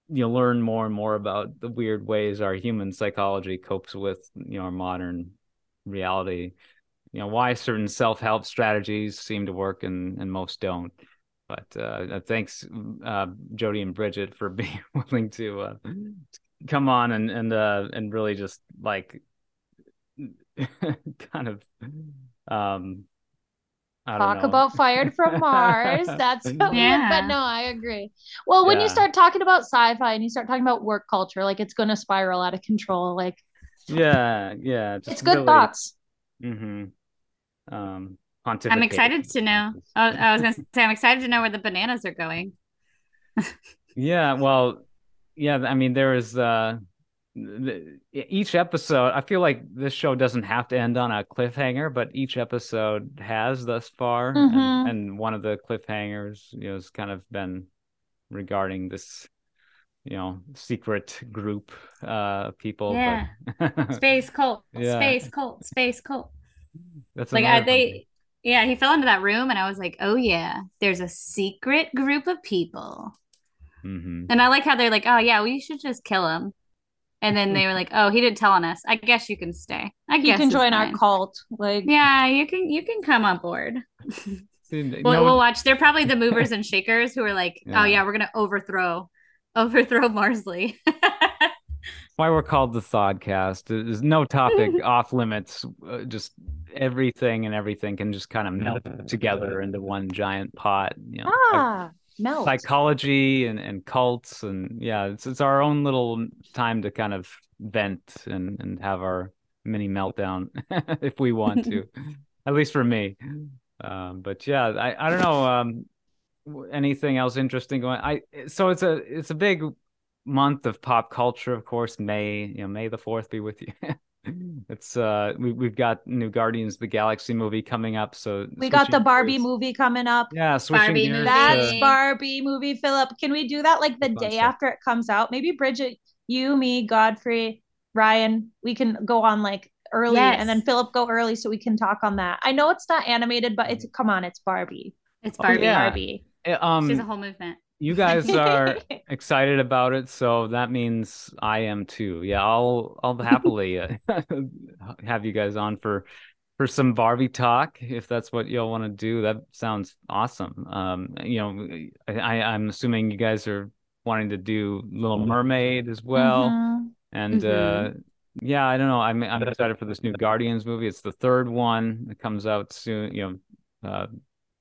you know learn more and more about the weird ways our human psychology copes with you know our modern reality you know why certain self-help strategies seem to work and and most don't but uh thanks uh jodi and bridget for being willing to uh come on and and uh and really just like kind of um I don't Talk know. about fired from Mars. That's what we- Yeah. but no, I agree. Well, when you start talking about sci-fi and you start talking about work culture, like it's gonna spiral out of control. Like yeah yeah it's good really- thoughts. Mm-hmm. Um, I'm excited to know. Oh, I was going to say, I'm excited to know where the bananas are going. Yeah, well, yeah. I mean, there is uh, the, each episode. I feel like this show doesn't have to end on a cliffhanger, but each episode has thus far, Mhm. and, and one of the cliffhangers, you know, has kind of been regarding this, you know, secret group uh people. Yeah. but Space cult, Yeah. space cult, space cult. that's Like one. they, yeah, he fell into that room, and I was like, oh yeah, there's a secret group of people. Mhm. And I like how they're like, oh yeah, we should just kill him. And then they were like, oh, he didn't tell on us. I guess you can stay. I You guess can it's join our cult. Like Yeah, you can. You can come on board. See, We'll, no- we'll watch. They're probably the movers and shakers who are like, Yeah. oh yeah, we're gonna overthrow, overthrow Mars.ly. why we're called the ThawedCast. There's no topic off limits. Uh, just everything and everything can just kind of melt together into one giant pot. You know, ah, melt. psychology and, and cults and yeah, it's it's our own little time to kind of vent and and have our mini meltdown if we want to. At least for me. Um, but yeah, I I don't know. Um, anything else interesting going? I so it's a it's a big month of pop culture, of course. May you know May the Fourth be with you. it's uh we we've got new Guardians of the Galaxy movie coming up, so we got the Barbie gears- movie coming up. Yeah, switching Barbie movie. That's to- Barbie movie, Philip. Can we do that like the day stuff. after it comes out? Maybe Bridget, you, me, Godfrey, Ryan, we can go on like early and then Philip go early so we can talk on that. I know it's not animated, but it's come on, it's Barbie. it's Oh, Barbie. yeah. Barbie. Uh, Um, She's a whole movement. You guys are excited about it, so that means I am too. Yeah, I'll I'll happily uh, have you guys on for for some Barbie talk if that's what y'all want to do. That sounds awesome. Um, you know, I I'm assuming you guys are wanting to do Little Mermaid as well, Mhm. and uh, yeah, I don't know. I'm I'm excited for this new Guardians movie. It's the third one. that comes out soon. You know. Uh,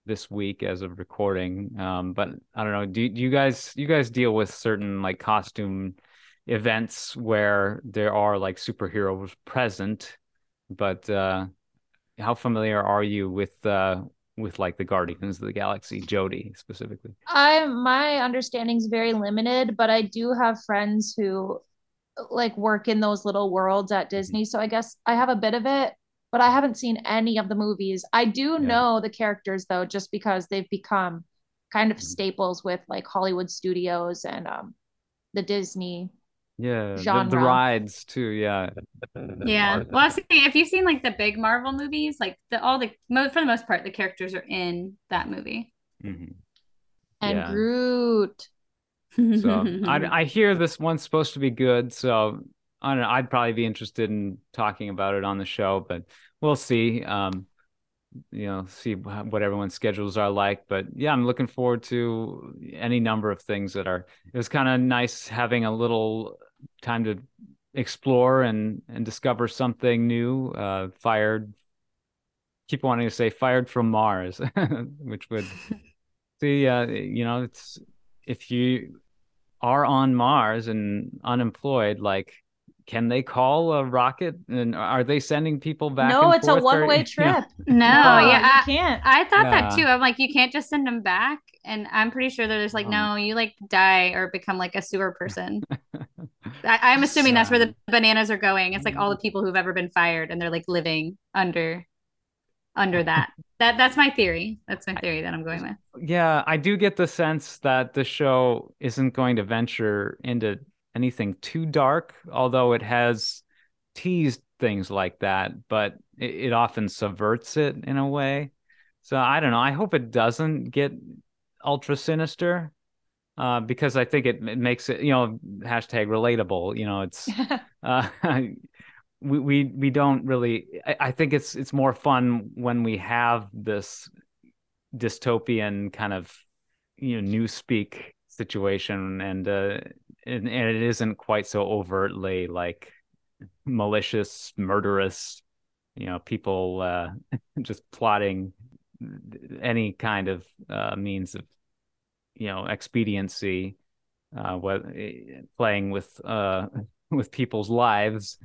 this week as of recording. Um, but I don't know. Do, do you guys you guys deal with certain like costume events where there are like superheroes present? But uh, how familiar are you with uh, with like the Guardians of the Galaxy, Jodi specifically? I my understanding is very limited, but I do have friends who like work in those little worlds at Disney, so I guess I have a bit of it, but I haven't seen any of the movies. I do yeah. know the characters though, just because they've become kind of mm-hmm. staples with like Hollywood studios and um the Disney yeah the, the, rides too yeah yeah well see, if you've seen like the big marvel movies like the all the for the most part the characters are in that movie mm-hmm. and yeah. groot so I, I hear this one's supposed to be good so i don't know i'd probably be interested in talking about it on the show but we'll see um you know see what everyone's schedules are like but yeah i'm looking forward to any number of things that are it was kind of nice having a little time to explore and and discover something new. Uh, fired, keep wanting to say fired from Mars, which would see. Uh, you know, it's if you are on Mars and unemployed, like can they call a rocket? And are they sending people back no it's a one-way trip. No, no yeah I, can't. I thought yeah. that too. I'm like you can't just send them back. And i'm pretty sure they're just like uh-huh. no you like die or become like a sewer person. I, am assuming so, that's where the bananas are going. It's like all the mm-hmm. people who've ever been fired and they're like living under under that. That that's my theory. That's my theory that i'm going with. Yeah i do get the sense that the show isn't going to venture into anything too dark, although it has teased things like that, but it, it often subverts it in a way. So I don't know. I hope it doesn't get ultra sinister. Uh, because I think it, it makes it, you know, hashtag relatable. You know, it's uh, we we we don't really. I, I, think it's it's more fun when we have this dystopian kind of you know newspeak situation, and uh, and, and it isn't quite so overtly like malicious, murderous, you know, people uh, just plotting any kind of uh, means of, you know, expediency, uh, what playing with uh, with people's lives.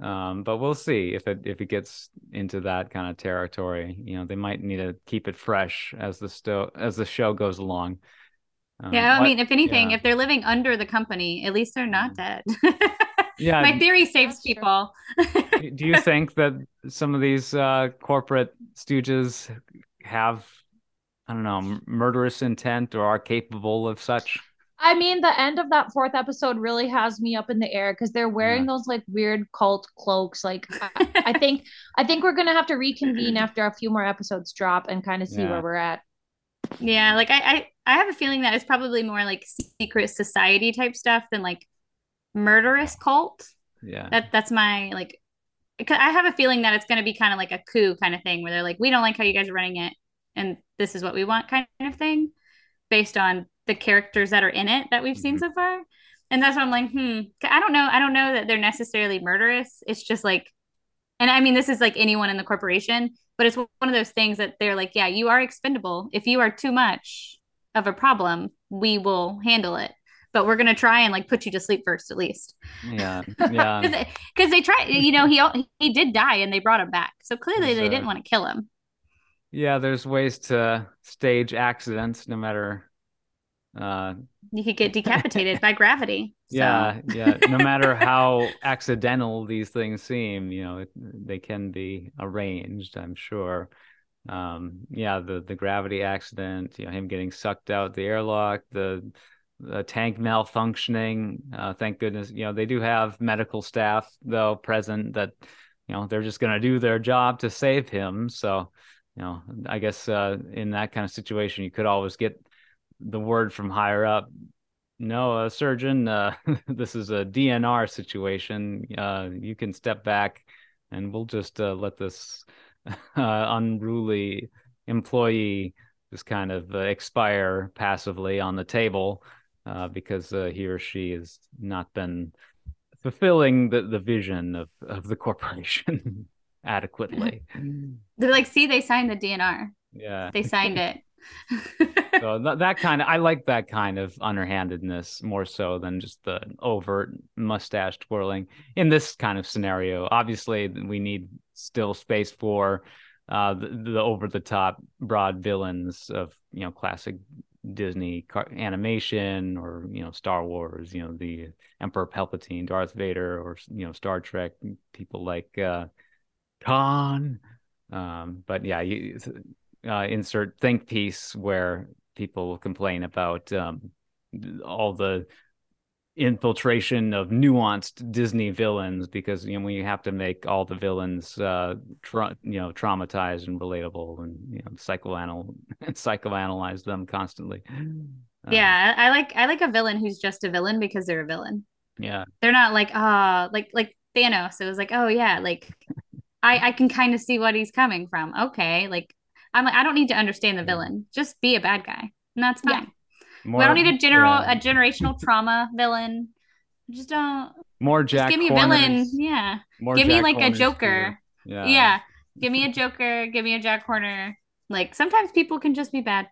Um, but we'll see if it if it gets into that kind of territory. You know, they might need to keep it fresh as the sto- as the show goes along. Um, yeah, I what, mean, if anything, yeah. if they're living under the company, at least they're not dead. yeah, my theory saves people. do you think that some of these uh, corporate stooges have, I don't know, murderous intent or are capable of such? I mean, the end of that fourth episode really has me up in the air because they're wearing yeah. those like weird cult cloaks. Like, I, I, think, I think we're gonna have to reconvene after a few more episodes drop and kind of see yeah. where we're at. Yeah, like I, I I have a feeling that it's probably more like secret society type stuff than like murderous cult. Yeah. That that's my like because I have a feeling that it's going to be kind of like a coup kind of thing where they're like we don't like how you guys are running it and this is what we want kind of thing based on the characters that are in it that we've mm-hmm. seen so far. And that's why I'm like, hmm, I don't know. I don't know that they're necessarily murderous. It's just like and I mean this is like anyone in the corporation, but it's one of those things that they're like, yeah, you are expendable. If you are too much, of a problem, we will handle it. But we're gonna try and like put you to sleep first, at least. Yeah, yeah. Because they, they try, you know, he he did die, and they brought him back. So clearly, they didn't want to kill him. Yeah, there's ways to stage accidents, no matter. Uh, you could get decapitated by gravity. So. Yeah, yeah. No matter how accidental these things seem, you know, it, they can be arranged. I'm sure um yeah the the gravity accident you know him getting sucked out the airlock the the tank malfunctioning uh thank goodness you know they do have medical staff though present that you know they're just going to do their job to save him so you know i guess uh in that kind of situation you could always get the word from higher up no uh, surgeon uh this is a dnr situation uh you can step back and we'll just uh, let this uh, unruly employee just kind of uh, expire passively on the table uh, because uh, he or she has not been fulfilling the, the vision of, of the corporation adequately. They're like, see, they signed the DNR. Yeah. They signed it. So that, that kind of I like that kind of underhandedness more so than just the overt mustache twirling in this kind of scenario. Obviously, we need still space for uh, the, the over the top broad villains of you know classic Disney car- animation or you know Star Wars, you know the Emperor Palpatine, Darth Vader, or you know Star Trek, people like uh, Khan. Um, but yeah, you uh, insert think piece where people will complain about um, all the infiltration of nuanced Disney villains because you know we have to make all the villains uh tra- you know traumatized and relatable and you know psychoanal psychoanalyze them constantly. Uh, yeah, I like I like a villain who's just a villain because they're a villain. Yeah. They're not like ah uh, like like Thanos. It was like, oh yeah, like I I can kind of see what he's coming from. Okay, like I'm like I don't need to understand the villain. Just be a bad guy. And that's fine. Yeah. More, we don't need a general yeah. a generational trauma villain. Just don't. More Jack. give me Horner's, a villain. Yeah. More give Jack me like Horner's a Joker. Yeah. Yeah. Give me a Joker. Give me a Jack Horner. Like sometimes people can just be bad,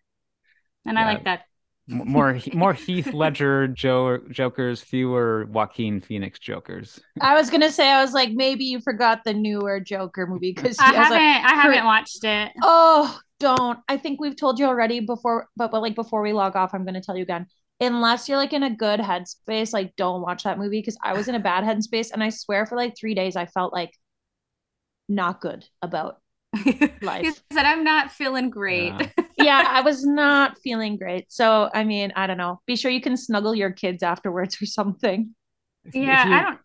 and yeah. I like that. More more Heath Ledger jo- Jokers, fewer Joaquin Phoenix Jokers. I was gonna say I was like maybe you forgot the newer Joker movie because I haven't I haven't watched it. Oh don't. I think we've told you already before, but but like before we log off, I'm gonna tell you again. Unless you're like in a good headspace, like don't watch that movie because I was in a bad headspace and I swear for like three days I felt like not good about life. he said I'm not feeling great. Yeah. Yeah, I was not feeling great. So I mean, I don't know. Be sure you can snuggle your kids afterwards or something. Yeah, you, I don't.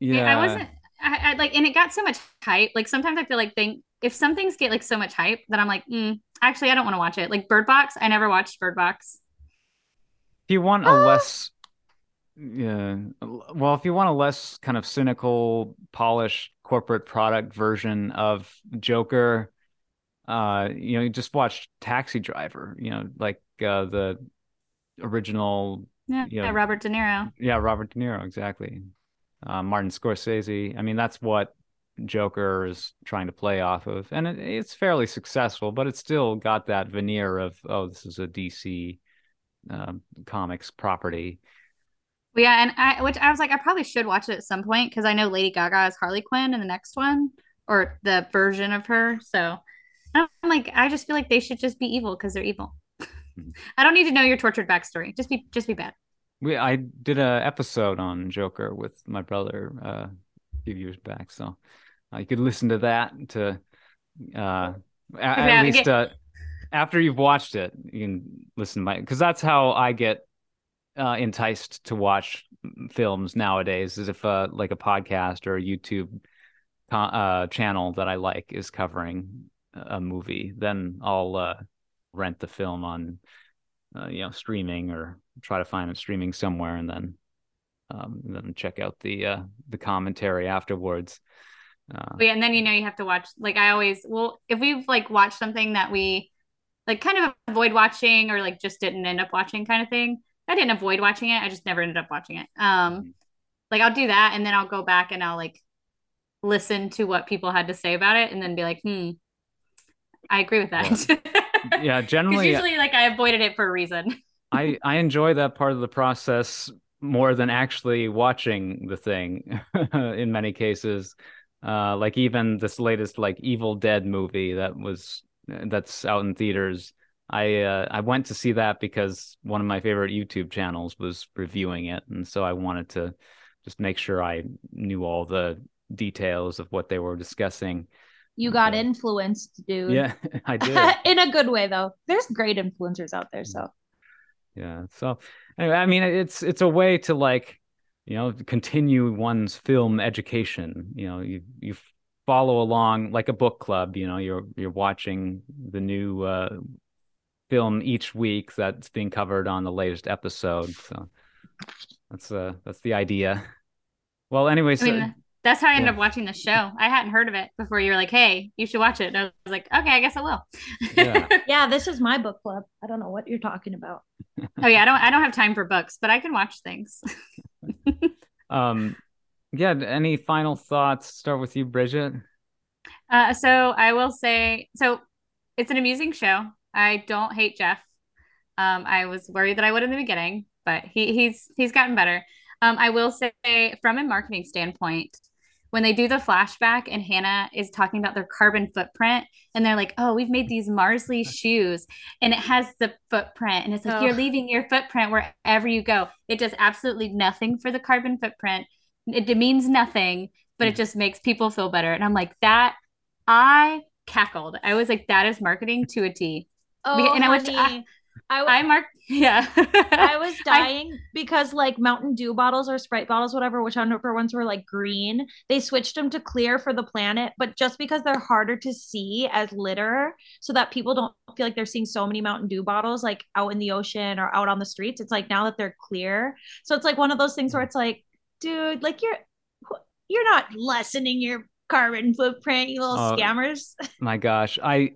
Yeah, I wasn't. I, I, like, and it got so much hype. Like sometimes I feel like thing if some things get like so much hype that I'm like, mm, actually, I don't want to watch it. Like Bird Box, I never watched Bird Box. If you want a ah! less, yeah, well, if you want a less kind of cynical, polished corporate product version of Joker, uh, you know, you just watch Taxi Driver. You know, like uh, the original. Yeah, you know, yeah, Robert De Niro. Yeah, Robert De Niro, exactly. Uh, Martin Scorsese. I mean, that's what Joker is trying to play off of, and it, it's fairly successful, but it's still got that veneer of oh, this is a DC um, comics property. Yeah, and I which I was like, I probably should watch it at some point because I know Lady Gaga is Harley Quinn in the next one or the version of her. So I'm like, I just feel like they should just be evil because they're evil. Hmm. I don't need to know your tortured backstory. Just be just be bad. We I did a episode on Joker with my brother uh, a few years back, so uh, you could listen to that to uh, at, at least uh, after you've watched it, you can listen to my because that's how I get uh, enticed to watch films nowadays. Is if uh, like a podcast or a YouTube uh, channel that I like is covering a movie, then I'll uh, rent the film on uh, you know streaming or try to find it streaming somewhere, and then um, and then check out the uh, the commentary afterwards. Uh, yeah, and then you know you have to watch. Like I always, well, if we've like watched something that we like kind of avoid watching or like just didn't end up watching, kind of thing. I didn't avoid watching it. I just never ended up watching it. Um, mm-hmm. like I'll do that, and then I'll go back and I'll like listen to what people had to say about it, and then be like, hmm, I agree with that. Yeah, yeah generally, usually like I avoided it for a reason. I I enjoy that part of the process more than actually watching the thing in many cases uh, like even this latest like Evil Dead movie that was that's out in theaters. I uh, I went to see that because one of my favorite YouTube channels was reviewing it, and so I wanted to just make sure I knew all the details of what they were discussing. You got uh, influenced, dude. Yeah, I did. in a good way, though. There's great influencers out there, so. Yeah. So, anyway, I mean, it's it's a way to like you know continue one's film education you know you you follow along like a book club you know you're you're watching the new uh, film each week that's being covered on the latest episode so that's uh that's the idea well anyways I mean, that's how I ended yeah. up watching the show. I hadn't heard of it before you were like, "Hey, you should watch it." And I was like, "Okay, I guess I will." Yeah. yeah, this is my book club. I don't know what you're talking about. oh yeah, I don't I don't have time for books, but I can watch things. um yeah, any final thoughts? Start with you, Bridget. Uh so I will say so it's an amusing show. I don't hate Jeff. Um I was worried that I would in the beginning, but he he's he's gotten better. Um I will say from a marketing standpoint, when they do the flashback and Hannah is talking about their carbon footprint and they're like, "Oh, we've made these Mars.ly shoes and it has the footprint and it's like oh. you're leaving your footprint wherever you go." It does absolutely nothing for the carbon footprint. It, means nothing, but it mm. just makes people feel better. And I'm like, "That I cackled. I was like, that is marketing to a T." Oh, and honey. I, I, I marked, yeah. I was dying I, because like Mountain Dew bottles or Sprite bottles, whatever, which whichever ones were like green, they switched them to clear for the planet. But just because they're harder to see as litter, so that people don't feel like they're seeing so many Mountain Dew bottles like out in the ocean or out on the streets, it's like now that they're clear. So it's like one of those things where it's like, dude, like you're you're not lessening your carbon footprint, you little uh, scammers. My gosh, I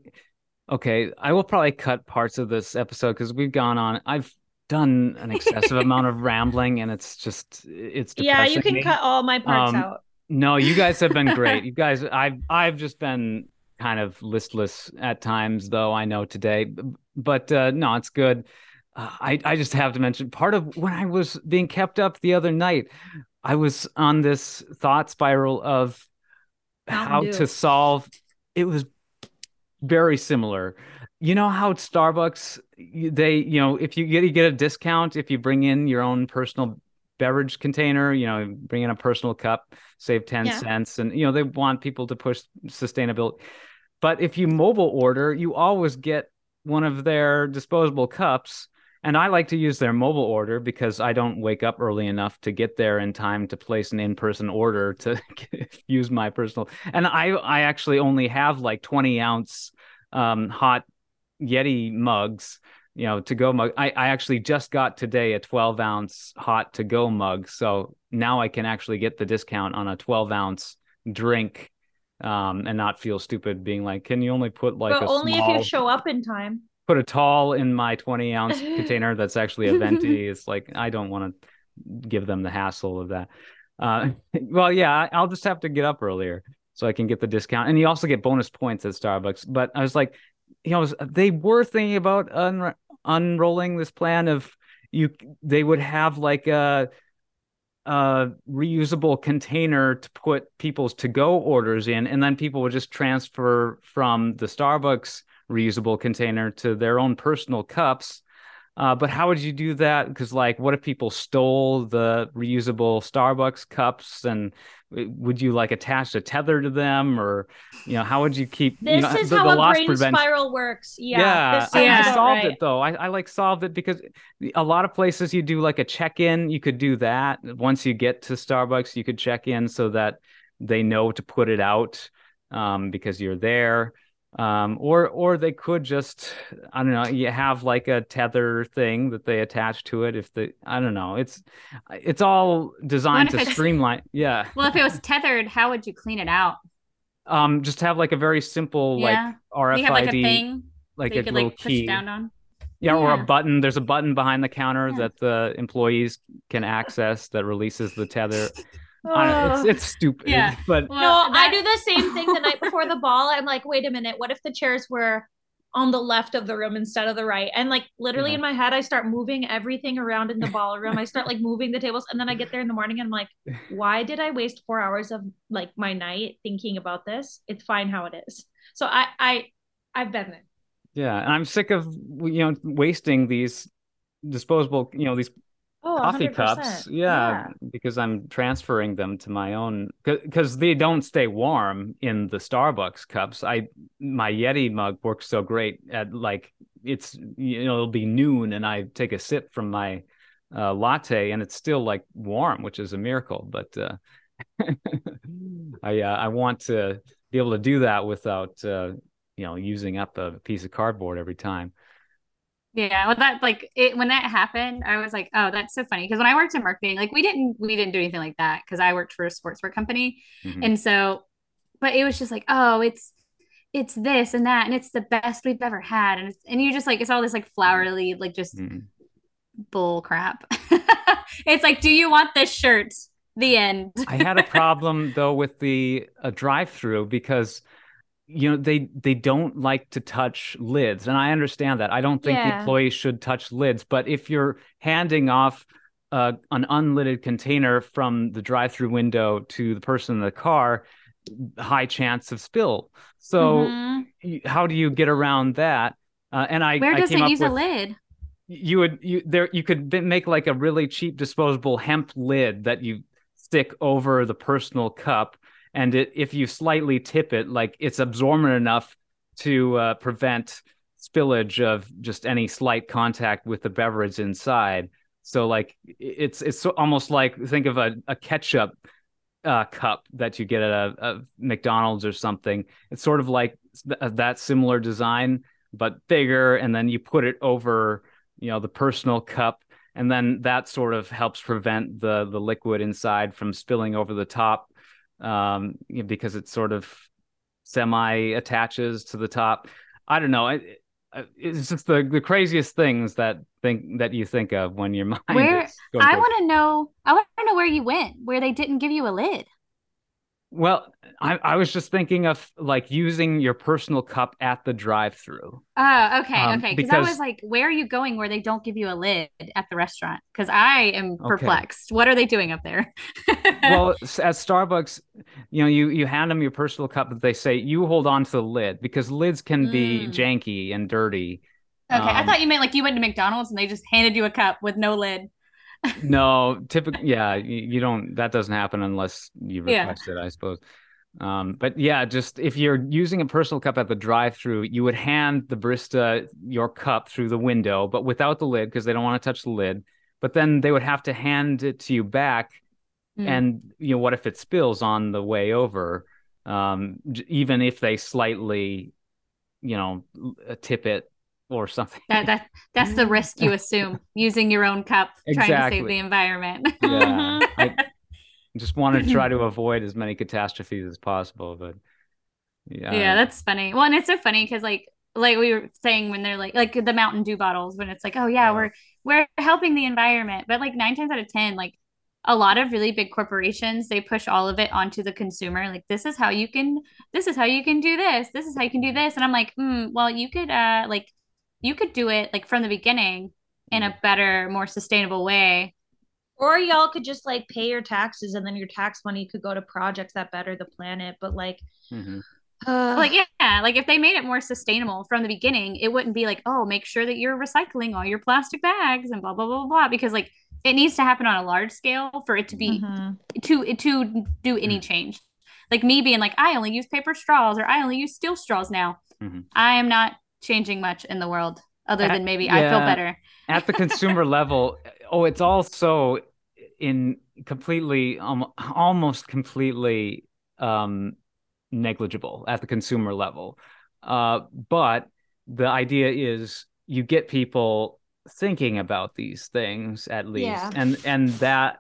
Okay, I will probably cut parts of this episode because we've gone on. I've done an excessive amount of rambling, and it's just it's yeah. You can cut all my parts um, out. No, you guys have been great. you guys, I've I've just been kind of listless at times, though. I know today, but uh, no, it's good. Uh, I I just have to mention part of when I was being kept up the other night. I was on this thought spiral of how to solve. It was very similar. You know how at Starbucks they you know if you get you get a discount if you bring in your own personal beverage container, you know, bring in a personal cup, save 10 yeah. cents and you know they want people to push sustainability. But if you mobile order, you always get one of their disposable cups and I like to use their mobile order because I don't wake up early enough to get there in time to place an in-person order to use my personal. And I I actually only have like 20 ounce um, hot Yeti mugs, you know, to go mug. I, I actually just got today a 12 ounce hot to go mug. So now I can actually get the discount on a 12 ounce drink um, and not feel stupid being like, can you only put like but only small... if you show up in time put a tall in my 20 ounce container that's actually a venti. it's like I don't want to give them the hassle of that. Uh, well, yeah, I'll just have to get up earlier so I can get the discount. And you also get bonus points at Starbucks. But I was like, you know, they were thinking about un- unrolling this plan of you. They would have like a a reusable container to put people's to go orders in, and then people would just transfer from the Starbucks reusable container to their own personal cups. Uh, but how would you do that? Because, like, what if people stole the reusable Starbucks cups and uh, would you like attach a tether to them or, you know, how would you keep this you know, is the, how the a brain prevention... spiral works. Yeah. Yeah. I, I, solved right. it though. I, I like solved it because a lot of places you do like a check in, you could do that. Once you get to Starbucks, you could check in so that they know to put it out um, because you're there um, or or they could just I don't know you have like a tether thing that they attach to it if the I don't know it's it's all designed to streamline yeah well if it was tethered how would you clean it out um just have like a very simple yeah. like RFID have, like a thing like a could, little like, key down on yeah, yeah, or a button. There's a button behind the counter yeah. that the employees can access that releases the tether. it's it's stupid. Yeah. But well, no, that... I do the same thing the night before the ball. I'm like, wait a minute, what if the chairs were on the left of the room instead of the right? And like literally yeah. in my head, I start moving everything around in the ballroom. I start like moving the tables, and then I get there in the morning and I'm like, why did I waste four hours of like my night thinking about this? It's fine how it is. So I I I've been there. Yeah, and I'm sick of you know wasting these disposable you know these oh, coffee 100%. cups yeah, yeah, because i'm transferring them to my own because they don't stay warm in the starbucks cups. I my yeti mug works so great at like it's you know it'll be noon and i take a sip from my uh, latte and it's still like warm which is a miracle but uh, i uh, i want to be able to do that without uh, you know using up a piece of cardboard every time yeah, well, that like it when that happened, I was like, oh, that's so funny because when I worked in marketing, like we didn't we didn't do anything like that because I worked for a sportswear company, mm-hmm. and so, but it was just like, oh, it's it's this and that, and it's the best we've ever had, and it's and you just like it's all this like flowery like just mm-hmm. bull crap. it's like, do you want this shirt? The end. I had a problem though with the a drive through because you know they they don't like to touch lids and i understand that i don't think yeah. the employees should touch lids but if you're handing off uh, an unlidded container from the drive-through window to the person in the car, high chance of spill. So Mhm. how do you get around that? Uh, and I Where I does came it up use with, a lid? You would you there you could make like a really cheap disposable hemp lid that you stick over the personal cup, and it if you slightly tip it, like it's absorbent enough to uh, prevent spillage of just any slight contact with the beverage inside. So like it's it's almost like think of a, a ketchup uh, cup that you get at a, a McDonald's or something. It's sort of like th- that similar design, but bigger, and then you put it over, you know, the personal cup, and then that sort of helps prevent the the liquid inside from spilling over the top, um, you know, because it sort of semi attaches to the top. I don't know. It- it's just the the craziest things that think that you think of when your mind Where- I want to know. I want to know where you went, where they didn't give you a lid. Well, I, I was just thinking of like using your personal cup at the drive-through. Oh, okay, Um, okay. Because I was like, where are you going where they don't give you a lid at the restaurant? Because I am Okay. perplexed. What are they doing up there? Well, at Starbucks, you know, you you hand them your personal cup, but they say you hold on to the lid because lids can be Mm. janky and dirty. okay, I um, thought you meant like you went to McDonald's and they just handed you a cup with no lid. No, typically, yeah, you, you don't. That doesn't happen unless you Yeah. request it, I suppose. Um, but yeah, just if you're using a personal cup at the drive-through, you would hand the barista your cup through the window, but without the lid because they don't want to touch the lid. But then they would have to hand it to you back, Mm. and you know, what if it spills on the way over? Um, even if they slightly, you know, tip it or something. That that that's the risk you assume using your own cup, trying to save the environment. yeah, I just want to try to avoid as many catastrophes as possible, but yeah, yeah, that's funny. Well, and it's so funny because like like we were saying when they're like like the Mountain Dew bottles when it's like oh yeah Yeah. we're we're helping the environment, but like nine times out of ten like a lot of really big corporations they push all of it onto the consumer like this is how you can this is how you can do this this is how you can do this and i'm like mm, well you could uh like you could do it like from the beginning in a better more sustainable way Or y'all could just like pay your taxes and then your tax money could go to projects that better the planet. But like, Mhm. uh, like yeah like if they made it more sustainable from the beginning it wouldn't be like oh make sure that you're recycling all your plastic bags and blah blah blah blah because like it needs to happen on a large scale for it to be mhm. to to do any change like me being like i only use paper straws or i only use steel straws now Mhm. i am not changing much in the world other Uh, than maybe i feel better at the consumer level, oh, it's also in completely, um, almost completely um, negligible at the consumer level. Uh, but the idea is you get people thinking about these things at least, Yeah. and and that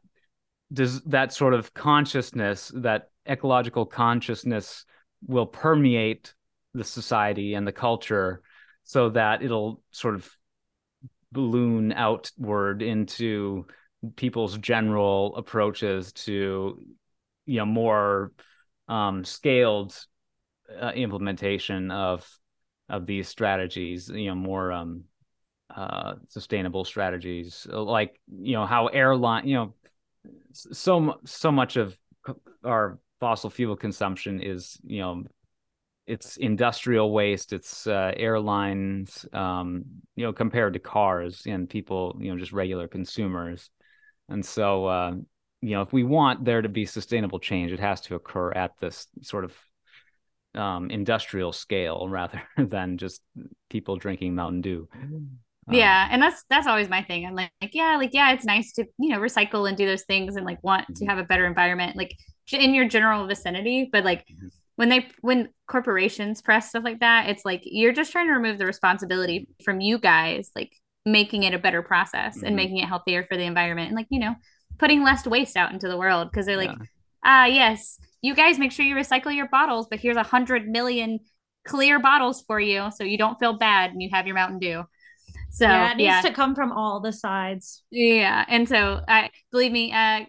does that sort of consciousness, that ecological consciousness, will permeate the society and the culture, so that it'll sort of balloon outward into people's general approaches to you know more um scaled uh, implementation of of these strategies you know more um uh sustainable strategies. Like you know how airline you know so so much of our fossil fuel consumption is you know it's industrial waste it's uh, airlines um you know compared to cars and people you know just regular consumers and so uh you know if we want there to be sustainable change it has to occur at this sort of um industrial scale rather than just people drinking mountain dew Um, yeah and that's that's always my thing i'm like, like yeah like yeah it's nice to you know recycle and do those things and like want to Mhm. have a better environment like in your general vicinity but like Mhm. When they when corporations press stuff like that it's like you're just trying to remove the responsibility from you guys like making it a better process Mhm. and making it healthier for the environment and like you know putting less waste out into the world because they're like Yeah. ah yes you guys make sure you recycle your bottles but here's a hundred million clear bottles for you so you don't feel bad and you have your mountain dew so yeah, it needs yeah to come from all the sides. yeah, and so I believe me, uh,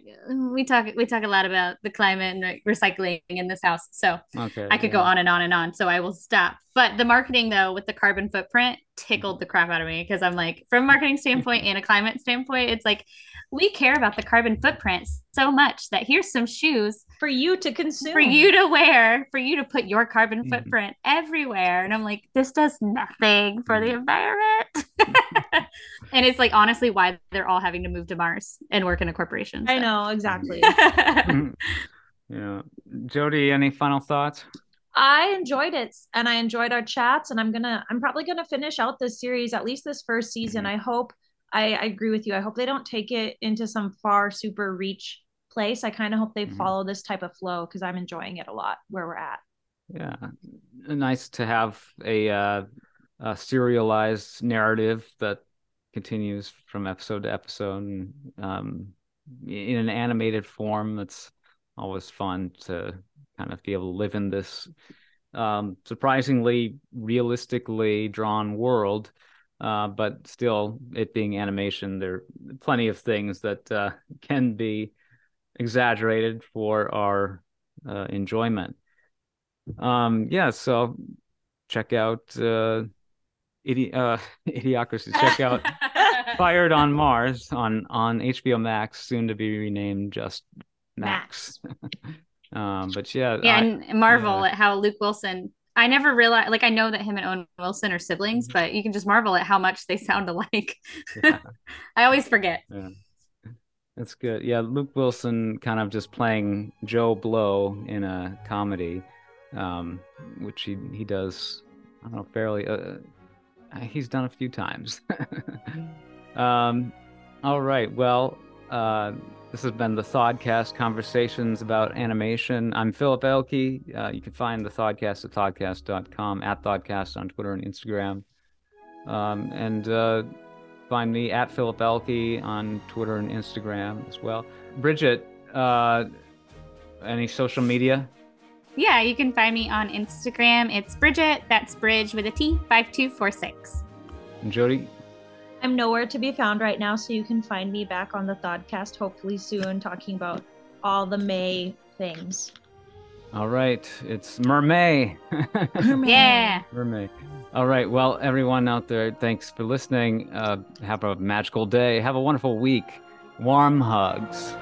we talk we talk a lot about the climate and like, recycling in this house. So okay I could go on and on and on. So I will stop. But the marketing though, with the carbon footprint, tickled the crap out of me because I'm like, from a marketing standpoint and a climate standpoint, it's like, we care about the carbon footprint so much that here's some shoes for you to consume, for you to wear, for you to put your carbon Mhm. footprint everywhere. And I'm like, this does nothing for the Mhm. environment. and it's like honestly why they're all having to move to Mars and work in a corporation. I know exactly. yeah. Jodi, any final thoughts? I enjoyed it and I enjoyed our chats and I'm gonna I'm probably gonna finish out this series at least this first season. Mhm. I hope I, I agree with you. I hope they don't take it into some far super reach place. I kind of hope they Mhm. follow this type of flow because I'm enjoying it a lot where we're at. Yeah, nice to have a, uh, a serialized narrative that continues from episode to episode, and um, in an animated form. That's always fun to kind of be able to live in this um, surprisingly realistically drawn world. Uh, but still, it being animation, there are plenty of things that uh, can be exaggerated for our uh, enjoyment. Um, yeah, so check out uh, Idi- uh, Idiocracy. Check out Fired on Mars on on HBO Max, soon to be renamed just Max. um, but yeah, yeah, I- and marvel yeah. at how Luke Wilson. I never realized, like, I know that him and Owen Wilson are siblings, but you can just marvel at how much they sound alike. Yeah. I always forget. Yeah. That's good. Yeah, Luke Wilson kind of just playing Joe Blow in a comedy, um, which he he does. I don't know, fairly. Uh, he's done a few times. um, all right. Well, uh, this has been the ThawedCast conversations about animation. I'm Philip Ehlke. Uh, you can find the ThawedCast at thawedcast.com, at ThawedCast on Twitter and Instagram. Um, and uh, find me at Philip Ehlke on Twitter and Instagram as well. Bridget, uh, any social media? Yeah, you can find me on Instagram. It's Bridget, that's Bridge with a T, 5246. And Jodi? I'm nowhere to be found right now, so you can find me back on the ThawedCast hopefully soon, talking about all the May things. All right, it's Mermaid. Yeah. Mermay. All right, well, everyone out there, thanks for listening. Uh, have a magical day. Have a wonderful week. Warm hugs.